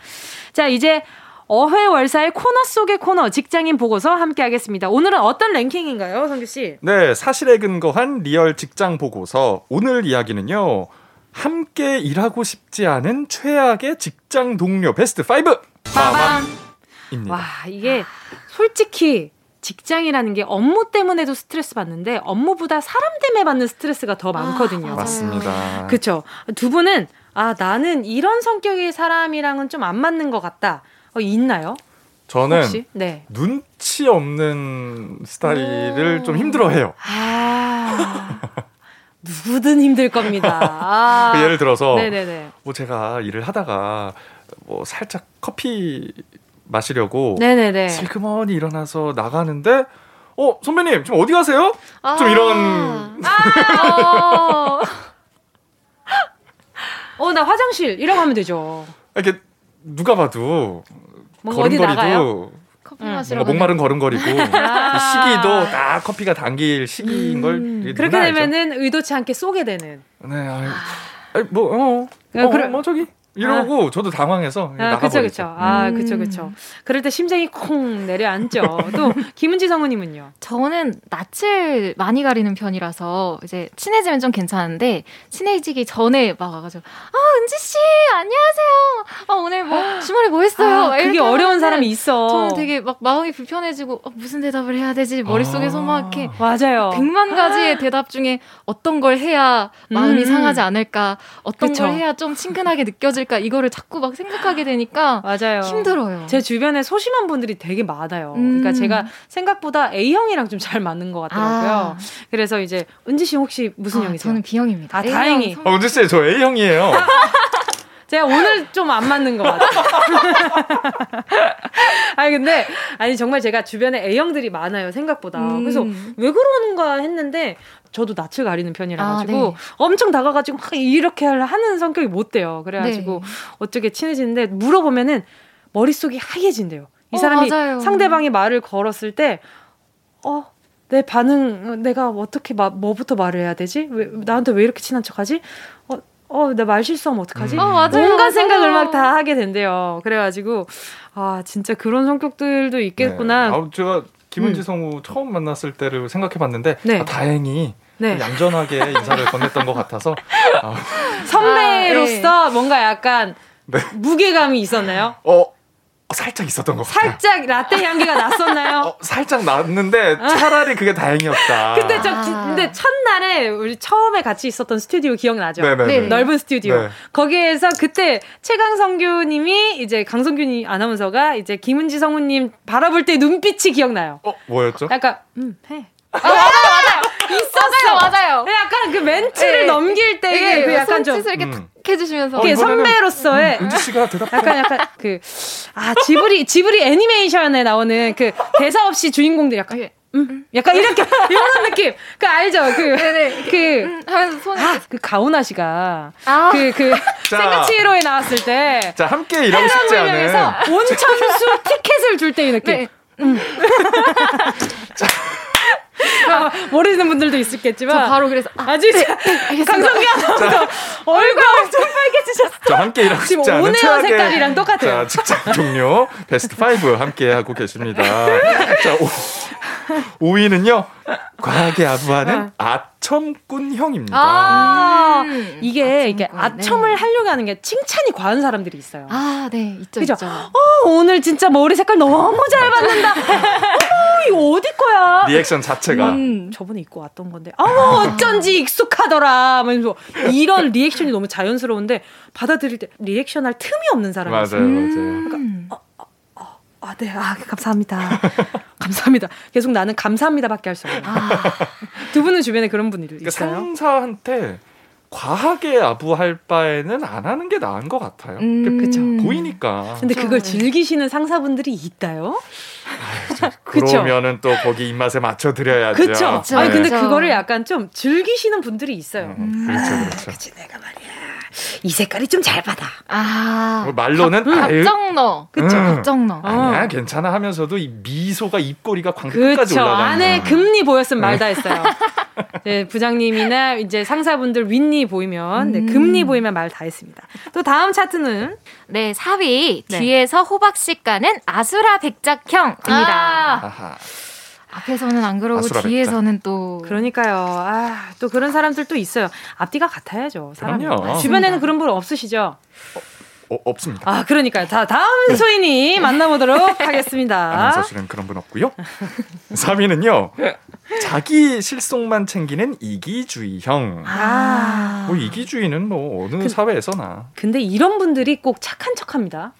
자, 이제 어회월사의 코너 속의 코너 직장인 보고서 함께하겠습니다. 오늘은 어떤 랭킹인가요, 성규 씨? 네, 사실에 근거한 real 직장 보고서 오늘 이야기는요. 함께 일하고 싶지 않은 최악의 직장 동료 베스트 5. 빠밤. 입니다. 와, 이게 솔직히 직장이라는 게 업무 때문에도 스트레스 받는데 업무보다 사람 때문에 받는 스트레스가 더 많거든요. 맞아요. 맞습니다. 그렇죠. 두 분은 아 나는 이런 성격의 사람이랑은 좀 안 맞는 것 같다. 어, 있나요? 저는 혹시? 네. 눈치 없는 스타일을 좀 힘들어해요. 아 누구든 힘들 겁니다. 아. 그 예를 들어서 네네네. 뭐 제가 일을 하다가 뭐 살짝 커피 마시려고 네네네. 슬그머니 일어나서 나가는데 어 선배님 지금 어디 가세요? 좀 이런 아. 어. 어 나 화장실 하면 되죠. 이렇게 누가 봐도? 걸음걸이도 커피 응. 마시러 뭔가 목마른 걸음걸이고 아. 시기도 딱 커피가 당길 시기인 걸 음, 이게 그렇게 누나 알죠? 되면은 의도치 않게 쏘게 되는. 네, 아이, 아이, 뭐, 어, 야, 어, 그래- 뭐 저기 이러고 저도 당황해서 아, 나가버리죠. 그쵸, 그쵸. 아, 음. 그쵸, 그쵸. 그럴 때 심장이 콩 내려앉죠. 또, 김은지 성우님은요? 저는 낯을 많이 가리는 편이라서 이제 친해지면 좀 괜찮은데 친해지기 전에 막 와가지고 아 은지 씨 안녕하세요. 아 오늘 뭐 주말에 뭐 했어요? 아, 막 그게 어려운 사람이 있어. 저는 되게 막 마음이 불편해지고 어, 무슨 대답을 해야 되지 머릿속에서 아. 막 이렇게 맞아요. 백만 가지의 대답 중에 어떤 걸 해야 마음이 음. 상하지 않을까, 어떤 그쵸. 걸 해야 좀 친근하게 느껴질 까, 이거를 자꾸 막 생각하게 되니까 맞아요. 힘들어요. 제 주변에 소심한 분들이 되게 많아요. 그러니까 음. 제가 생각보다 A형이랑 좀 잘 맞는 것 같더라고요. 아. 그래서 이제, 은지 씨 혹시 무슨 아, 형이세요? 저는 B형입니다. 아, 다행히. 어, 은지 씨, 저 A형이에요. 제가 오늘 좀 안 맞는 것 같아요. 아니, 근데, 아니, 정말 제가 주변에 A형들이 많아요, 생각보다. 음. 그래서 왜 그러는가 했는데, 저도 낯을 가리는 편이라 아, 가지고 네. 엄청 다가가지고 막 이렇게 하는 성격이 못 돼요. 그래가지고 네. 어떻게 친해지는데 물어보면은 머릿속이 하얘진대요. 이 어, 사람이 맞아요. 상대방이 말을 걸었을 때, 어, 내 반응, 내가 어떻게, 마, 뭐부터 말을 해야 되지? 왜, 나한테 왜 이렇게 친한 척 하지? 어, 어, 나 말 실수하면 어떡하지? 음. 어, 맞아요. 온갖 맞아요. 생각을 막 다 하게 된대요. 그래가지고, 아, 진짜 그런 성격들도 있겠구나. 네. 아, 제가 김은지 음. 성우 처음 만났을 때를 생각해 봤는데 네. 아, 다행히 네. 얌전하게 인사를 건넸던 것 같아서 아, 선배로서 뭔가 약간 네. 무게감이 있었나요? 어 살짝 있었던 것 같아요. 살짝 라떼 향기가 났었나요? 어, 살짝 났는데 차라리 그게 다행이었다. 근데 저 아. 기- 근데 첫날에 우리 처음에 같이 있었던 스튜디오 기억나죠? 네네네. 네네. 넓은 스튜디오. 네. 거기에서 그때 최강성규님이 이제 강성균이 아나운서가 이제 김은지 성우님 바라볼 때 눈빛이 기억나요. 어 뭐였죠? 약간 음 해. 맞아요, 맞아요. 있었어. 맞아요. 약간 그 멘트를 네. 넘길 때의 되게 그 약간 좀 손짓을 이렇게 음. 탁 해주시면서 어, 선배로서의 은지 씨가 대답. 약간 약간 그 아 지브리 지브리 애니메이션에 나오는 그 대사 없이 주인공들 약간 이렇게 음 약간 이렇게 이런 느낌 그 알죠 네네. 그그 음, 하면서 손을 아, 그 가오나 씨가 아. 그그 자. 생가치히로에 나왔을 때 자, 함께 일하고 싶지 않은. 온천수 티켓을 줄때이 느낌. 네. 아, 모르시는 분들도 저 있었겠지만 바로 그래서 아, 아주 알겠습니다. 강성기 아나운서 얼굴 엄청 빨개지셨어. 자, 함께 일하고 지금 싶지 않은 최악의 색깔이랑 똑같아요. 자, 직장 동료 베스트 5 함께 하고 계십니다. 자, 오, 5위는요. 과하게 아부하는 아 첨꾼형입니다. 아, 음. 이게 이게 아첨꾼, 네. 아첨을 하려고 하는 게 칭찬이 과한 사람들이 있어요. 아, 네, 있죠, 그죠? 있죠. 어, 오늘 진짜 머리 색깔 너무 잘 받는다. 어머, 이거 어디 거야? 리액션 자체가 음. 저번에 입고 왔던 건데, 어머, 어쩐지 익숙하더라. 하면서 이런 리액션이 너무 자연스러운데, 받아들일 때 리액션 할 틈이 없는 사람이 맞아요, 있어요. 맞아요. 음. 아, 네, 아, 감사합니다. 감사합니다. 계속 나는 감사합니다밖에 할 수 없어요. 두 분은 주변에 그런 분이 그러니까 있어요? 상사한테 과하게 아부할 바에는 안 하는 게 나은 것 같아요. 음. 그쵸. 보이니까. 근데 그쵸. 그걸 즐기시는 상사분들이 있다요? 그쵸. 그러면은 또 거기 입맛에 맞춰 드려야죠. 그쵸. 그쵸. 아니, 근데 네. 그거를 약간 좀 즐기시는 분들이 있어요. 음, 그렇죠, 그렇죠. 그치, 내가 말이야. 이 색깔이 좀 잘 받아. 아, 뭐 말로는 아유, 갑정 넣어. 그쵸. 갑정 넣어. 아니야 괜찮아 하면서도 이 미소가 입꼬리가 광끝까지 그쵸. 올라가는. 안에 금리 보였으면 말다 했어요. 네, 부장님이나 이제 상사분들 윗니 보이면, 네, 음. 금리 보이면 말 다 했습니다. 또 다음 차트는 네, 4위. 네. 뒤에서 호박씨 까는 아수라 백작형입니다. 아하. 앞에서는 안 그러고 아수라 뒤에서는 또. 그러니까요. 아, 또 그런 사람들 또 있어요. 앞뒤가 같아야죠. 사람이. 그럼요. 주변에는 그런 분 없으시죠? 어, 없습니다. 아, 그러니까요. 다 다음 소인이 만나보도록 하겠습니다. 아나운서실은 그런 분 없고요. 3위는요. 자기 실속만 챙기는 이기주의형. 아. 뭐 이기주의는 뭐 어느 사회에서나 근데 이런 분들이 꼭 착한 척합니다.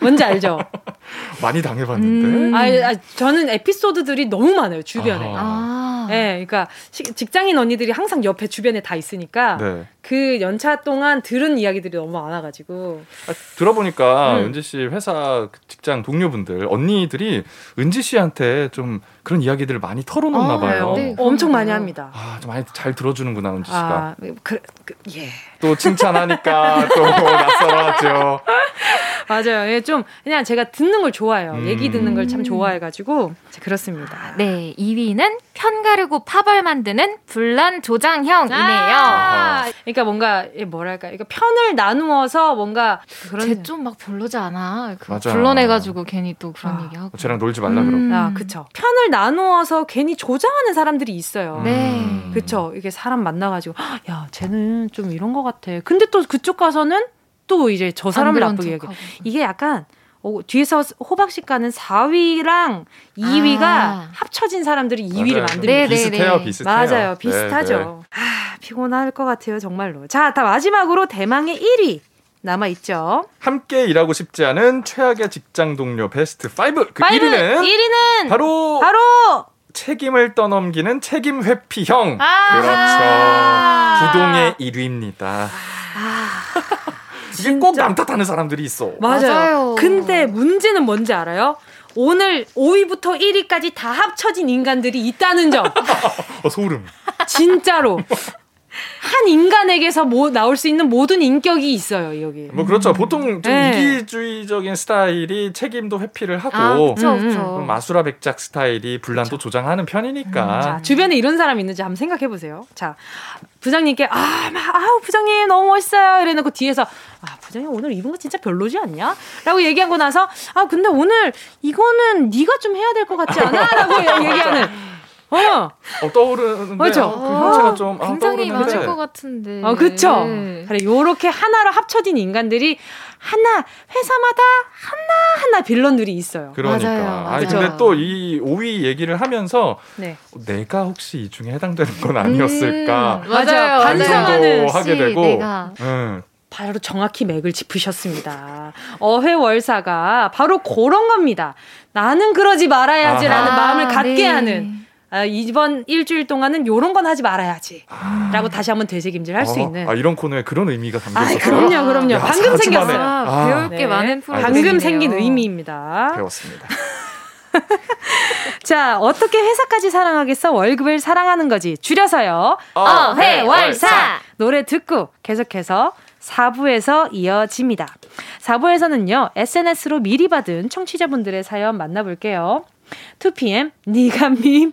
뭔지 알죠? 많이 당해봤는데. 음. 아, 아, 저는 에피소드들이 너무 많아요 주변에. 아. 네, 그러니까 시- 직장인 언니들이 항상 옆에 주변에 다 있으니까 네. 그 연차 동안 들은 이야기들이 너무 많아가지고 아, 들어보니까 음. 은지 씨 회사 직장 동료분들 언니들이 은지 씨한테 좀 그런 이야기들을 많이 털어놓나 어, 봐요. 네. 엄청 많이? 합니다. 아, 좀 많이 잘 들어주는구나 은지 씨가. 아, 그, 그, 예. 또 칭찬하니까 또 낯설어하죠. 맞아요. 예, 좀 그냥 제가 듣는 걸 좋아해요. 음. 얘기 듣는 걸 참 좋아해가지고 그렇습니다. 네, 2위는 편 가르고 파벌 만드는 분란 조장형이네요. 아, 그러니까 뭔가 예, 뭐랄까, 이거 편을 나누어서 뭔가 그런 쟤좀막 별로지 않아? 그 맞아. 불러내가지고 괜히 또 그런 아, 얘기하고. 쟤랑 놀지 말라 그러고. 음. 아, 그쵸. 편을 나누어서 괜히 조장하는 사람들이 있어요. 네. 음. 그쵸. 이게 사람 만나가지고, "헉, 야, 쟤는 좀 이런 것 같아. 근데 또 그쪽 가서는 또 이제 저 사람을 나쁘게 얘기. 척하고. 이게 약간, 어, 뒤에서 호박씨 가는 4위랑 2위가 아. 합쳐진 사람들이 2위를 맞아요. 만듭니다. 네, 네, 비슷해요, 네. 비슷해요. 맞아요. 네, 비슷하죠. 아, 피곤할 것 같아요, 정말로. 자, 다 마지막으로 대망의 1위 남아 있죠. 함께 일하고 싶지 않은 최악의 직장 동료 베스트 5. 그 1위는 1위는 바로, 바로 책임을 떠넘기는 책임 회피형. 아. 그렇죠. 부동의 1위입니다. 이게 꼭 남 탓하는 사람들이 있어. 맞아요. 맞아요. 근데 문제는 뭔지 알아요? 오늘 5위부터 1위까지 다 합쳐진 인간들이 있다는 점. 어, 소름. 진짜로. 한 인간에게서 모, 나올 수 있는 모든 인격이 있어요, 여기. 뭐 그렇죠. 보통 좀 네. 이기주의적인 스타일이 책임도 회피를 하고 아, 그쵸, 음, 음. 그쵸. 마수라 백작 스타일이 분란도 조장하는 편이니까. 자, 주변에 이런 사람이 있는지 한번 생각해 보세요. 자, 부장님께 아, 막, 아우 부장님 너무 멋있어요. 이래놓고 뒤에서 아, 부장님 오늘 입은 거 진짜 별로지 않냐? 라고 얘기하고 나서 아, 근데 오늘 이거는 네가 좀 해야 될 것 같지 않아? 라고 얘기하는. 어, 어, 떠오르는데 그렇죠. 어, 그 형체가 좀 아, 굉장히 떠오르는데 많을 것 같은데. 어, 그쵸? 네. 그래, 요렇게 하나로 합쳐진 인간들이 하나, 회사마다 하나 하나 빌런들이 있어요. 그러니까. 맞아요, 맞아요. 근데 또 이 5위 얘기를 하면서 네. 내가 혹시 이 중에 해당되는 건 아니었을까? 음, 맞아요. 맞아요. 반성하는 하게 되고. 내가 응. 바로 정확히 맥을 짚으셨습니다. 어회월사가 바로 그런 겁니다. 나는 그러지 말아야지라는 아, 마음을 갖게 네. 하는 아, 이번 일주일 동안은 요런 건 하지 말아야지. 라고 다시 한번 되새김질 할수 어, 있는. 아, 이런 코너에 그런 의미가 담겨 아, 있었어요. 그럼요, 그럼요. 야, 방금 생겼어요. 아, 아, 배울 게 네. 많은 프로그램. 방금 생긴 의미입니다. 배웠습니다. 자, 어떻게 회사까지 사랑하겠어? 월급을 사랑하는 거지. 줄여서요. 어회월사. 노래 듣고 계속해서 4부에서 이어집니다. 4부에서는요, SNS로 미리 받은 청취자분들의 사연 만나볼게요. 2PM, 니가 밈,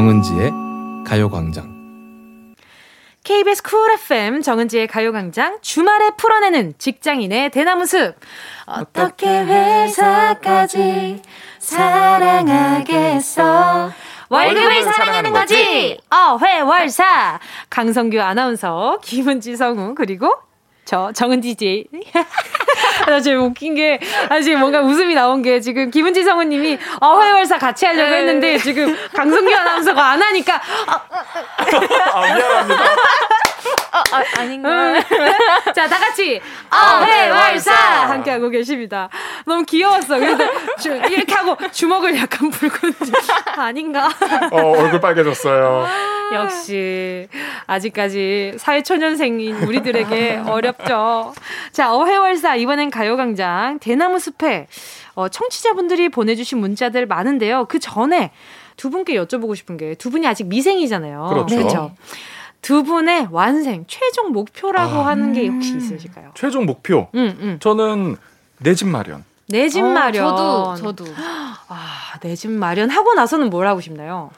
정은지의 가요광장 KBS 쿨 FM 정은지의 가요광장 주말에 풀어내는 직장인의 대나무 숲. 어떻게 회사까지 사랑하겠어? 월급을 사랑하는 거지. 어회월사. 강성규 아나운서, 김은지 성우 그리고 저 정은 DJ. 나 지금 웃긴 게, 아, 지금 뭔가 웃음이 나온 게 지금 김은지 성우님이 어회월사 같이 하려고 했는데 지금 강성규 아나운서가 안 하니까 아, 미안합니다. 아, 닌가 음. 자, 다 같이 어회월사 함께 하고 계십니다. 너무 귀여웠어. 그래서 주- 이렇게 하고 주먹을 약간 불고 아닌가? 어, 얼굴 빨개졌어요. 역시 아직까지 사회초년생인 우리들에게 어렵죠. 자, 어회월사 이번엔 가요광장 대나무 숲에 어, 청취자분들이 보내주신 문자들 많은데요. 그 전에 두 분께 여쭤보고 싶은 게 두 분이 아직 미생이잖아요. 그렇죠. 그쵸? 두 분의 완생 최종 목표라고 아. 하는 게 혹시 있으실까요? 최종 목표. 응, 응. 저는 내 집 마련. 내집 어, 마련. 저도 저도 아, 내 집 마련 하고 나서는 뭘 하고 싶나요?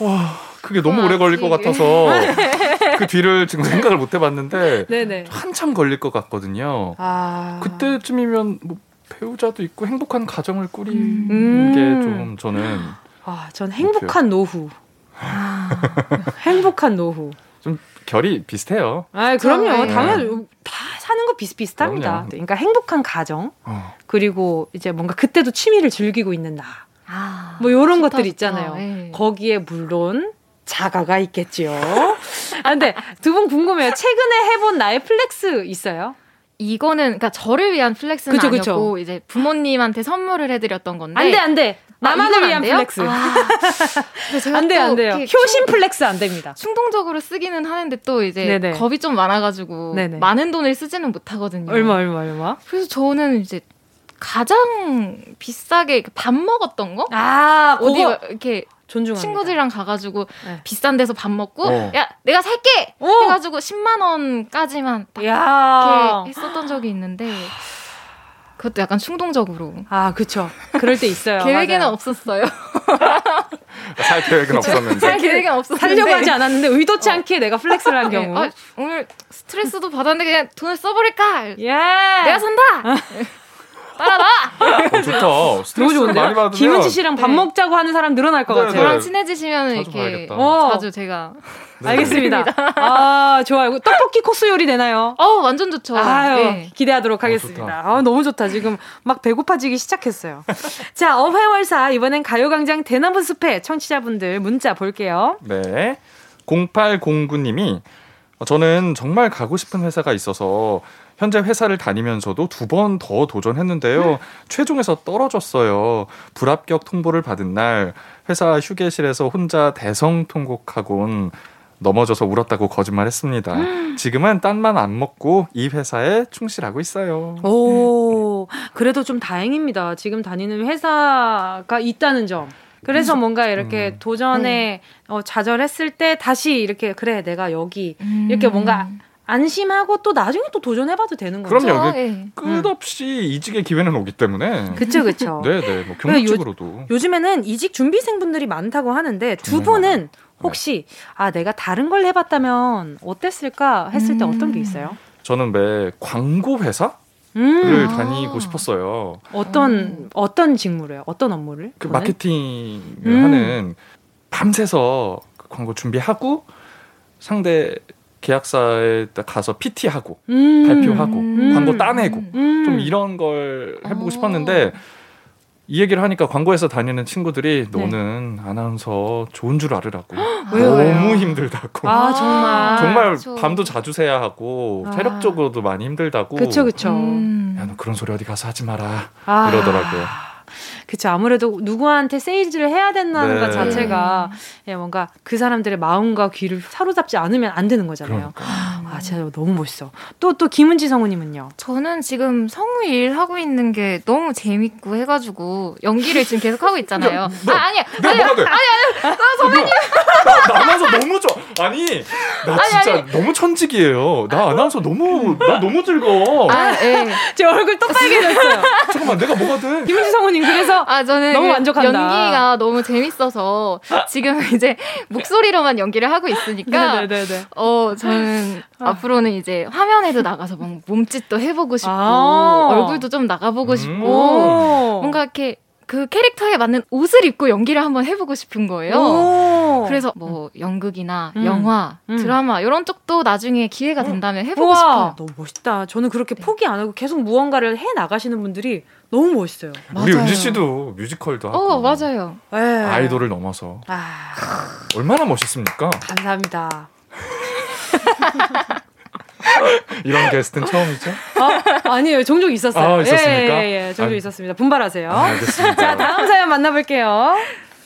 와, 그게 너무 아, 오래 걸릴 것. 같아서 그 뒤를 지금 생각을 못 해봤는데 네네. 한참 걸릴 것 같거든요. 아. 그때쯤이면 뭐 배우자도 있고 행복한 가정을 꾸리는 음. 게좀 저는 아, 전 행복한 노후. 아, 행복한 노후. 좀 결이 비슷해요. 아, 그럼요. 네. 당연 다 사는 거 비슷비슷합니다. 그럼요. 그러니까 행복한 가정 어. 그리고 이제 뭔가 그때도 취미를 즐기고 있는 나. 아, 뭐 요런 좋다, 것들 좋다. 있잖아요. 네. 거기에 물론 자가가 있겠지요. 아, 근데 두 분 궁금해요. 최근에 해본 나의 flex 있어요? 이거는 그러니까 저를 위한 flex는 그쵸, 아니었고 그쵸. 이제 부모님한테 선물을 해드렸던 건데 안 돼, 안 돼. 나만을 아, 위한? flex. 아, 근데 제가 안 돼, 또안 돼요. 이렇게 효심 flex 안 됩니다. 충동적으로 쓰기는 하는데 또 이제 네네. 겁이 좀 많아가지고 네네. 많은 돈을 쓰지는 못하거든요. 얼마, 얼마, 얼마? 그래서 저는 이제 가장 비싸게 밥 먹었던 거? 아, 어디 그거 이렇게 존중합니다. 친구들이랑 가가지고 네. 비싼 데서 밥 먹고 어. 야 내가 살게 오! 해가지고 10만 원까지만 딱 야. 이렇게 했었던 적이 있는데 그것도 약간 충동적으로 아, 그쵸. 그럴 때 있어요. 계획에는 맞아요. 없었어요. 살 계획은 없었는데. 살 계획은 없었는데 살려고 하지 않았는데 의도치 않게 내가 flex를 한 네, 경우. 아, 오늘 스트레스도 받았는데 그냥 돈을 써버릴까? 예. 내가 산다. 따라라. 어, 좋다. 너무 스트레스 좋은데요? 많이 받으면 김은지 씨랑 밥 네. 먹자고 하는 사람 늘어날 것 네, 같아요. 네. 저랑 친해지시면 이렇게 봐야겠다. 어. 자주 제가 알겠습니다. 아, 좋아요. 떡볶이 코스 요리 되나요? 어 완전 좋죠. 아유, 네. 기대하도록 하겠습니다. 아, 너무 좋다. 지금 막 배고파지기 시작했어요. 자, 어회월사 이번엔 가요광장 대나무 숲에 청취자분들 문자 볼게요. 네. 0809님이 저는 정말 가고 싶은 회사가 있어서 현재 회사를 다니면서도 두 번 더 도전했는데요. 최종에서 떨어졌어요. 불합격 통보를 받은 날 회사 휴게실에서 혼자 대성 통곡하곤 넘어져서 울었다고 거짓말했습니다. 지금은 딴만 안 먹고 이 회사에 충실하고 있어요. 오, 그래도 좀 다행입니다. 지금 다니는 회사가 있다는 점. 그래서 뭔가 이렇게 음. 도전에 어, 좌절했을 때 다시 이렇게 그래 내가 여기 이렇게 음. 뭔가 안심하고 또 나중에 또 도전해봐도 되는 거죠. 그럼요. 그렇죠. 그 예. 끝없이 이직의 기회는 오기 때문에. 그쵸 그쵸. 네네. 뭐 경력직으로도. 요 즘에는 이직 준비생분들이 많다고 하는데 두 분은 혹시 아 내가 다른 걸 해봤다면 어땠을까 했을 때 음. 어떤 게 있어요? 저는 왜 광고 회사 를 음. 다니고 싶었어요. 어떤 어떤 직무로요? 어떤 업무를? 그? 마케팅을 음. 하는 밤새서 그 광고 준비하고 상대 계약사에 딱 가서 PT하고 음. 발표하고 음. 광고 따내고 음. 좀 이런 걸 해보고 어. 싶었는데 이 얘기를 하니까 광고회사 다니는 친구들이 네. 너는 아나운서 좋은 줄 알으라고? 너무 힘들다고 아 정말 정말 그렇죠. 밤도 자주 새야 하고 아. 체력적으로도 많이 힘들다고 그쵸 그쵸. 음. 야너 그런 소리 어디 가서 하지 마라 아. 이러더라고요. 그쵸 아무래도 누구한테 세일즈를 해야 된다는 네. 것 자체가 예, 뭔가 그 사람들의 마음과 귀를 사로잡지 않으면 안 되는 거잖아요. 그러니까 아 진짜 너무 멋있어. 또 또 김은지 성우님은요? 저는 지금 성우 일 하고 있는 게 너무 재밌고 해가지고 연기를 지금 계속 하고 있잖아요. 뭐, 아 아니야. 내가 뭐가 돼? 아니 아니 나 선배님 나, 나 아나운서 너무 좋아 아니 나 진짜 너무 천직이에요 나 아나운서 너무 나 너무 즐거워 아 예. 제 얼굴 또 빨개졌어요. 잠깐만 내가 뭐가 돼 김은지 성우님 그래서 아 저는 너무 그 만족한다. 연기가 너무 재밌어서 지금 이제 목소리로만 연기를 하고 있으니까 네네네. 어 저는 앞으로는 이제 화면에도 나가서 막 몸짓도 해보고 싶고 아. 얼굴도 좀 나가보고 음. 싶고 오. 뭔가 이렇게 그 캐릭터에 맞는 옷을 입고 연기를 한번 해보고 싶은 거예요. 오. 그래서 뭐 연극이나 음. 영화, 음. 드라마 이런 쪽도 나중에 기회가 된다면 해보고 우와, 싶어요. 너무 멋있다. 저는 그렇게 포기 안 하고 계속 무언가를 해 나가시는 분들이 너무 멋있어요. 우리 맞아요. 은지 씨도 뮤지컬도 하고 어 맞아요. 예. 아이돌을 넘어서 아, 얼마나 멋있습니까 감사합니다. 이런 게스트는 처음이죠 어? 아니에요. 종종 있었어요. 아, 있었습니까? 예, 예, 예. 종종 아, 있었습니다. 분발하세요. 아, 알겠습니다 자, 다음 사연 만나볼게요.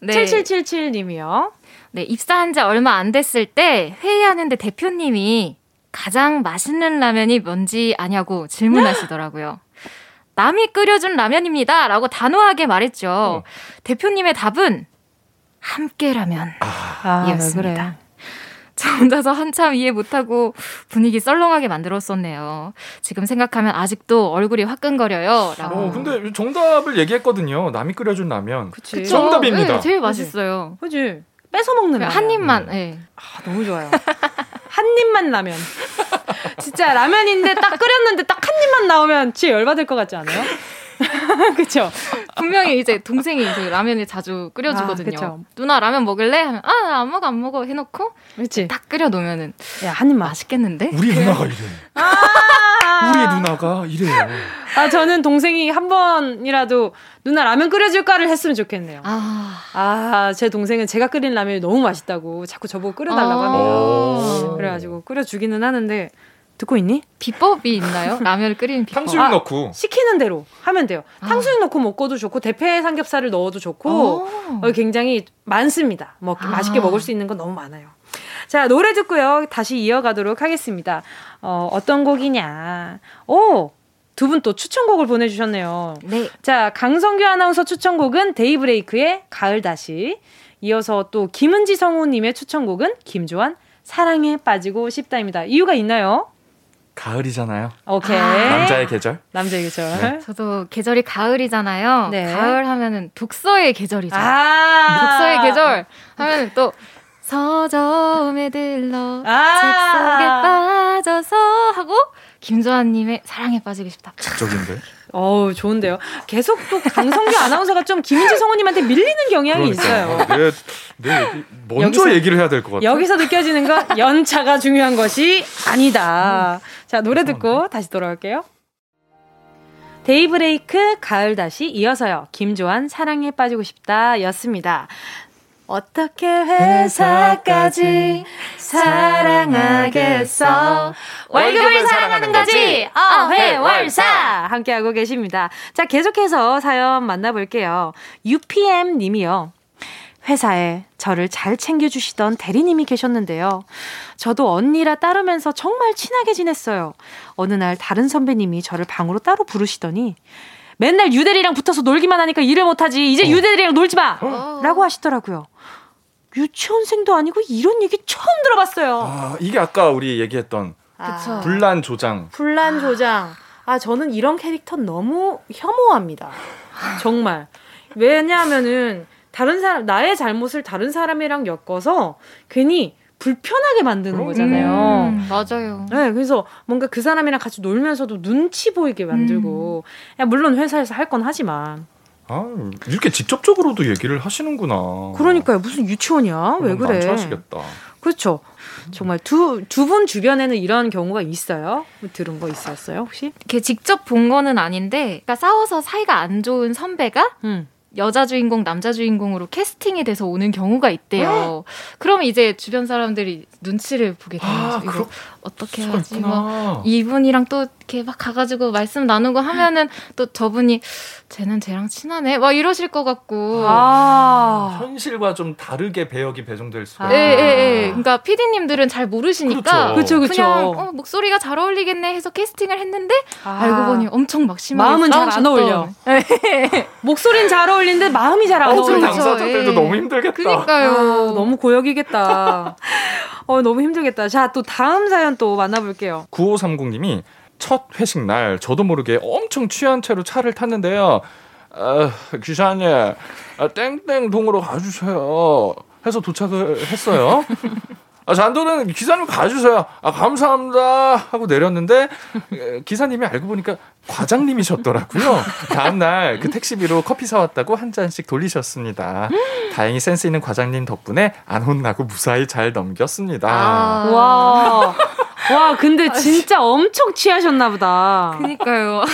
네. 7777님이요. 네, 입사한 지 얼마 안 됐을 때 회의하는데 대표님이 가장 맛있는 라면이 뭔지 아냐고 질문하시더라고요. 남이 끓여준 라면입니다. 라고 단호하게 말했죠. 대표님의 답은 함께 라면. 아, 이었습니다. 저 혼자서 한참 이해 못하고 분위기 썰렁하게 만들었었네요. 지금 생각하면 아직도 얼굴이 화끈거려요. 라고. 어, 근데 정답을 얘기했거든요 남이 끓여준 라면 그치. 그쵸? 정답입니다. 네, 제일 맛있어요. 그지? 뺏어 먹는 라면. 한 입만, 예. 아, 너무 좋아요. 한 입만 라면. 진짜 라면인데 딱 끓였는데 딱 한 입만 나오면 진짜 열받을 것 같지 않아요? 그쵸? 분명히 이제 동생이 이제 라면을 자주 끓여주거든요. 아. 누나 라면 먹을래? 하면 아, 나안 먹어, 안 먹어 해놓고 그치? 딱 끓여 놓으면은 야, 한 입만. 맛있겠는데? 우리 누나가 이래 아, 우리 누나가 이래요 아, 저는 동생이 한 번이라도 누나 라면 끓여줄까를 했으면 좋겠네요. 아, 아, 제 동생은 제가 끓인 라면이 너무 맛있다고 자꾸 저보고 끓여달라고 아. 합니다. 오. 그래가지고 끓여주기는 하는데, 듣고 있니? 비법이 있나요? 라면을 끓이는 비법. 탕수육 아, 넣고 시키는 대로 하면 돼요. 아. 탕수육 넣고 먹어도 좋고, 대패 삼겹살을 넣어도 좋고, 오. 어, 굉장히 많습니다. 먹, 아. 맛있게 먹을 수 있는 건 너무 많아요. 자, 노래 듣고요. 다시 이어가도록 하겠습니다. 어, 어떤 곡이냐. 오! 두 분 또 추천곡을 보내주셨네요. 네. 자, 강성규 아나운서 추천곡은 데이브레이크의 가을 다시. 이어서 또 김은지 성우님의 추천곡은 김조한 사랑에 빠지고 싶다입니다. 이유가 있나요? 가을이잖아요 오케이. 남자의 계절 남자의 계절. 네. 저도 계절이 가을이잖아요. 네. 가을 하면은 독서의 계절이죠. 아. 독서의 계절 하면은 또 서점에 들러 아. 책 속에 빠져서 하고 김조한님의 사랑에 빠지고 싶다. 적인데 어우, 좋은데요. 계속 또 강성규 아나운서가 좀 김은지 성우님한테 밀리는 경향이 있어요. 그러니까 내, 내 얘기 먼저 여기서- 얘기를 해야 될 것 같아 여기서 느껴지는 건 연차가 중요한 것이 아니다. 자, 노래 듣고 다시 돌아올게요. 데이브레이크 가을 다시 이어서요. 김조한 사랑에 빠지고 싶다 였습니다. 어떻게 회사까지 사랑하겠어 월급을 사랑하는 거지 어회월사 함께하고 계십니다 자 계속해서 사연 만나볼게요 UPM 님이요 회사에 저를 잘 챙겨주시던 대리님이 계셨는데요. 저도 언니라 따르면서 정말 친하게 지냈어요. 어느 날 다른 선배님이 저를 방으로 따로 부르시더니 맨날 유대리랑 붙어서 놀기만 하니까 일을 못하지. 이제 유대리랑 놀지 마! 라고 하시더라고요. 유치원생도 아니고 이런 얘기 처음 들어봤어요. 아, 이게 아까 우리 얘기했던 그쵸. 분란 조장 분란 조장. 아, 저는 이런 캐릭터 너무 혐오합니다. 정말. 왜냐하면은 다른 사람, 나의 잘못을 다른 사람이랑 엮어서 괜히 불편하게 만드는. 거잖아요. 음, 맞아요. 네, 그래서 뭔가 그 사람이랑 같이 놀면서도 눈치 보이게 만들고, 야, 물론 회사에서 할 건 하지만. 아, 이렇게 직접적으로도 얘기를 하시는구나. 그러니까요, 무슨 유치원이야? 왜 그래? 난처하시겠다. 그렇죠. 정말 두, 두 분 주변에는 이런 경우가 있어요? 뭐 들은 거 있었어요, 혹시? 이렇게 직접 본 거는 아닌데, 그러니까 싸워서 사이가 안 좋은 선배가 음. 여자 주인공, 남자 주인공으로 캐스팅이 돼서 오는 경우가 있대요. 그러면 이제 주변 사람들이 눈치를 보게 되는 아, 거죠. 이거 그럴 어떻게 하지? 뭐. 이분이랑 또 이렇게 막 가가지고 말씀 나누고 하면은 또 저분이 쟤는 쟤랑 친하네? 막 이러실 것 같고. 아. 현실과 좀 다르게 배역이 배정될 수가 예, 예. 예. 그러니까 피디님들은 잘 모르시니까 그렇죠. 그쵸, 그쵸. 냥 어, 목소리가 잘 어울리겠네 해서 캐스팅을 했는데 아. 알고 보니 엄청 막 심하게 마음은 잘 안. 어울려. 목소리는 잘 어울리는데 마음이 잘 안 어, 그 어울려. 그렇죠. 당사자들도 예. 너무 힘들겠다. 그니까요. 아, 너무 고역이겠다. 어, 너무 힘들겠다. 자, 또 다음 사연 또 만나볼게요. 9530님이 첫 회식 날 저도 모르게 엄청 취한 채로 차를 탔는데요. 아, 기사님, 아, 땡땡 동으로 가주세요. 해서 도착을 했어요. 아, 잔도는 기사님 가주세요. 아, 감사합니다. 하고 내렸는데, 에, 기사님이 알고 보니까 과장님이셨더라고요. 다음날 그 택시비로 커피 사왔다고 한 잔씩 돌리셨습니다. 다행히 센스 있는 과장님 덕분에 안 혼나고 무사히 잘 넘겼습니다. 아. 와. 와, 근데 진짜 엄청 취하셨나 보다. 그니까요.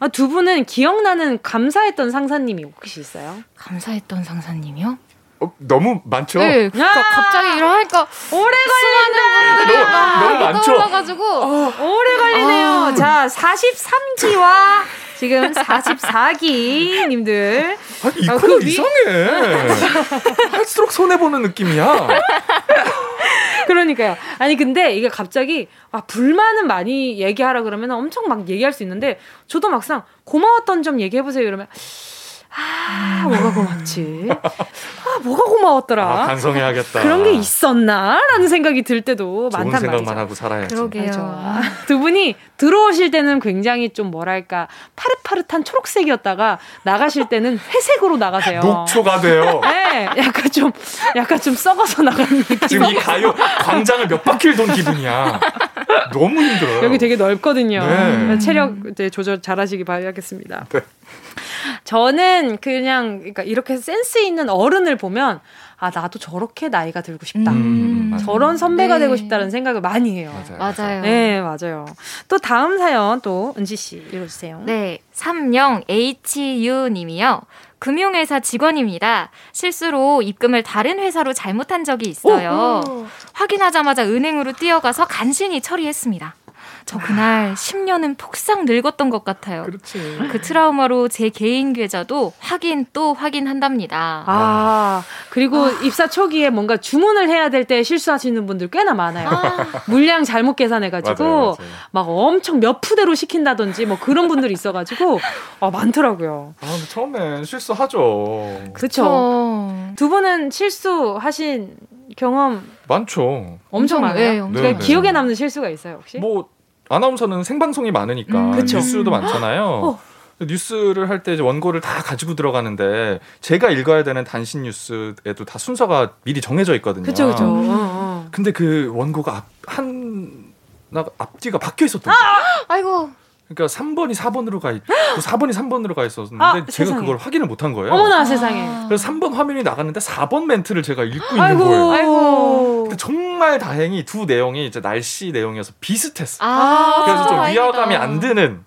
아, 두 분은 기억나는 감사했던 상사님이 혹시 있어요? 감사했던 상사님이요? 어, 너무 많죠? 네, 그러니까 야! 갑자기 이러니까 오래 걸린다! 분들이 너무- 막 너무 많죠? 떠올라가지고 오래 걸리네요. 자, 43기와 지금 44기 님들. 아니, 이 아, 코너 그 위- 이상해. 할수록 손해 보는 느낌이야. 그러니까요. 아니 근데 이게 갑자기 아 불만은 많이 얘기하라 그러면 엄청 막 얘기할 수 있는데 저도 막상 고마웠던 점 얘기해 보세요 이러면 아 뭐가 고맙지? 아 뭐가 고마웠더라? 아, 반성해야겠다. 그런 게 있었나 라는 생각이 들 때도 좋은 많단 생각만 말이죠. 하고 살아야지. 그러게요. 두 분이 들어오실 때는 굉장히 좀 뭐랄까 파릇파릇한 초록색이었다가 나가실 때는 회색으로 나가세요. 녹초가 돼요. 네, 약간 좀 약간 좀 썩어서 나가는 느낌. 지금 이 가요 광장을 몇 바퀴를 돈 기분이야. 너무 힘들어요. 여기 되게 넓거든요. 네. 체력 이제 조절 잘 하시기 바라겠습니다. 네. 저는 그냥 그러니까 이렇게 센스 있는 어른을 보면 아 나도 저렇게 나이가 들고 싶다. 음, 맞아요. 저런 선배가 네. 되고 싶다는 생각을 많이 해요. 맞아요. 맞아요. 네, 맞아요. 또 다음 사연 또 은지 씨 읽어 주세요. 네, 30HU 님이요. 금융회사 직원입니다. 실수로 입금을 다른 회사로 잘못한 적이 있어요. 확인하자마자 은행으로 뛰어가서 간신히 처리했습니다. 저 그날 10년은 폭삭 늙었던 것 같아요. 그렇지. 그 트라우마로 제 개인 계좌도 확인 또 확인한답니다. 아, 그리고 입사 초기에 뭔가 주문을 해야 될 때 실수하시는 분들 꽤나 많아요. 물량 잘못 계산해가지고 맞아요, 맞아요. 막 엄청 몇 푸대로 시킨다든지 뭐 그런 분들이 있어가지고 아, 많더라고요. 아, 근데 처음엔 실수하죠. 그쵸. 저... 두 분은 실수하신 경험 많죠. 엄청 엄청, 많아요. 네, 엄청 그러니까 많아요. 기억에 남는 실수가 있어요, 혹시? 뭐 아나운서는 생방송이 많으니까 음, 그쵸. 뉴스도 많잖아요. 어. 뉴스를 할 때 원고를 다 가지고 들어가는데 제가 읽어야 되는 단신 뉴스에도 다 순서가 미리 정해져 있거든요. 그쵸, 그쵸. 어, 어. 근데 그 원고가 앞, 한, 나 앞뒤가 바뀌어 있었던 거예요. 아이고. 그러니까 3번이 4번으로 가 있고 4번이 3번으로 가 있었는데 아, 제가 세상에. 그걸 확인을 못한 거예요. 어머나 세상에. 그래서 3번 화면이 나갔는데 4번 멘트를 제가 읽고 있는 아이고, 거예요. 아이고. 근데 정말 다행히 두 내용이 이제 날씨 내용이어서 비슷했어. 요 아, 그래서 좀 다행이다. 위화감이 안 드는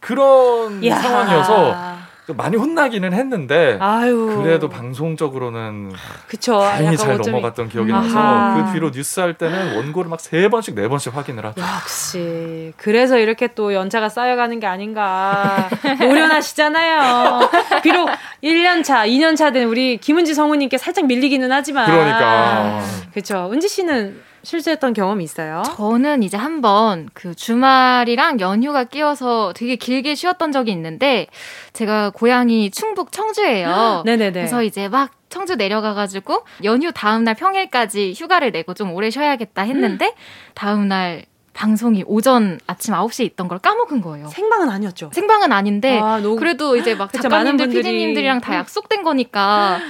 그런 이야. 상황이어서 좀 많이 혼나기는 했는데 아유. 그래도 방송적으로는 그쵸. 다행히 약간 잘 넘어갔던 기억이 아하. 나서 그 뒤로 뉴스 할 때는 원고를 막 세 번씩 네 번씩 확인을 하죠. 역시 그래서 이렇게 또 연차가 쌓여가는 게 아닌가 노련하시잖아요. 비록 1년 차, 2년 차 된 우리 김은지 성우님께 살짝 밀리기는 하지만 그러니까 그렇죠. 은지 씨는 실수했던 경험이 있어요? 저는 이제 한번 그 주말이랑 연휴가 끼어서 되게 길게 쉬었던 적이 있는데 제가 고향이 충북 청주예요. 네네네. 그래서 이제 막 청주 내려가가지고 연휴 다음날 평일까지 휴가를 내고 좀 오래 쉬어야겠다 했는데 다음날 방송이 오전 아침 9시에 있던 걸 까먹은 거예요. 생방은 아니었죠. 생방은 아닌데 아, 녹- 그래도 이제 막 그쵸, 작가님들, 분들이- PD님들이랑 다 약속된 거니까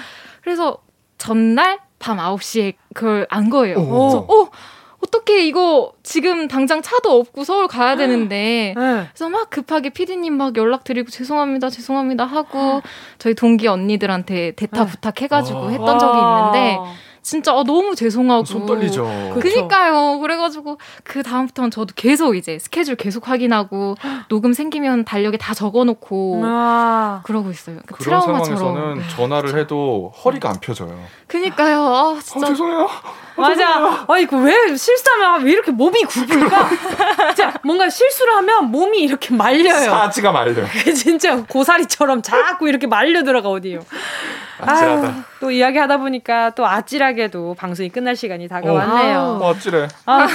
그래서 전날 밤 9시에 그걸 안 거예요. 오. 그래서 어 어떻게 이거 지금 당장 차도 없고 서울 가야 되는데 네. 그래서 막 급하게 피디님 막 연락드리고 죄송합니다 죄송합니다 하고 저희 동기 언니들한테 대타 네. 부탁해가지고 아. 했던 적이 있는데 진짜 아, 너무 죄송하고 손 떨리죠. 그- 그니까요. 그래가지고 그 다음부터는 저도 계속 이제 스케줄 계속 확인하고 녹음 생기면 달력에 다 적어놓고 아. 그러고 있어요. 그 그런 트라우마처럼. 상황에서는 네. 전화를 해도 허리가 안 펴져요. 그니까요. 아 어, 진짜 죄송해요. 맞아. 아이고 왜 실수하면 왜 이렇게 몸이 굽을까? 진짜 뭔가 실수를 하면 몸이 이렇게 말려요. 사지가 말려. 그게 진짜 고사리처럼 자꾸 이렇게 말려 들어가 어디요. 아찔하다. 아유, 또 이야기 하다 보니까 또 아찔하게도 방송이 끝날 시간이 다가왔네요. 어, 아찔해. 아,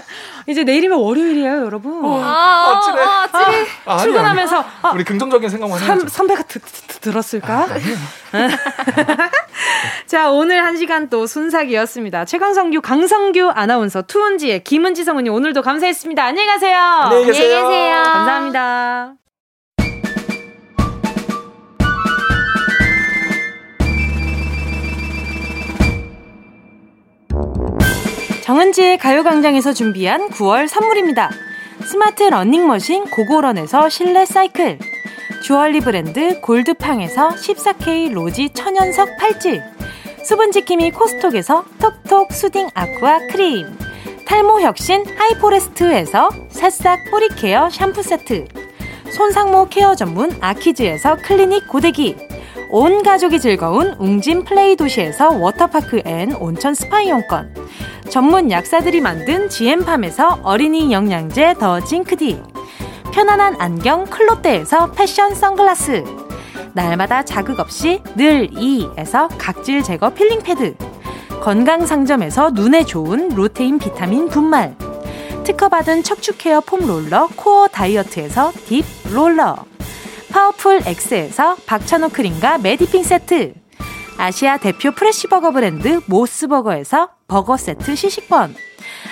이제 내일이면 월요일이에요, 여러분. 아, 아찔해. 아, 아찔해. 아니, 출근하면서 아, 우리 긍정적인 생각만 선, 해야죠. 선배가 드, 드, 드, 들었을까? 자, 오늘 한 시간 또 순삭이었습니다. 최 강성규, 강성규 아나운서, 투은지의 김은지 성우님 오늘도 감사했습니다. 안녕히 가세요. 안녕히 계세요. 안녕히 계세요. 감사합니다. 정은지의 가요광장에서 준비한 9월 선물입니다. 스마트 러닝머신 고고런에서 실내 사이클 주얼리 브랜드 골드팡에서 14K 로지 천연석 팔찌 수분지킴이 코스톡에서 톡톡 soothing aqua 크림. 탈모 혁신 하이포레스트에서 새싹 뿌리 care 샴푸 세트. 손상모 care 전문 아키즈에서 클리닉 고데기. 온 가족이 즐거운 웅진 플레이 도시에서 워터파크 and 온천 스파 이용권. 전문 약사들이 만든 지엠팜에서 어린이 영양제 더 징크디. 편안한 안경 클로떼에서 패션 선글라스 날마다 자극 없이 늘 이에서 각질 제거 필링 패드. 건강 상점에서 눈에 좋은 루테인 비타민 분말. 특허받은 척추 care foam roller 코어 다이어트에서 deep roller. 파워풀 X에서 박찬호 크림과 메디핑 세트. 아시아 대표 프레시버거 브랜드 모스버거에서 버거 세트 시식권.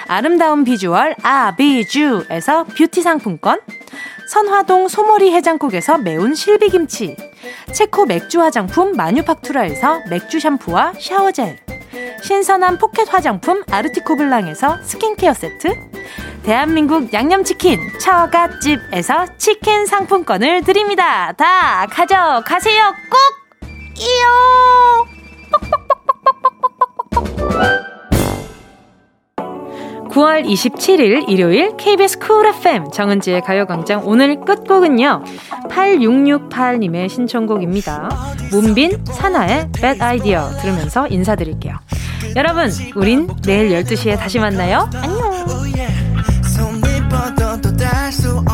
아름다운 비주얼 아비주에서 뷰티 상품권 선화동 소머리 해장국에서 매운 실비김치 체코 맥주 화장품 마뉴팍투라에서 맥주 샴푸와 샤워젤 신선한 포켓 화장품 아르티코 블랑에서 스킨케어 세트 대한민국 양념치킨 처갓집에서 치킨 상품권을 드립니다. 다 가져가세요. 꼭! 이요 9월 27일 일요일 KBS 쿨 FM 정은지의 가요광장 오늘 끝곡은요. 8668님의 신청곡입니다. 문빈 사나의 Bad Idea 들으면서 인사드릴게요. 여러분 우린 내일 12시에 다시 만나요. 안녕. 수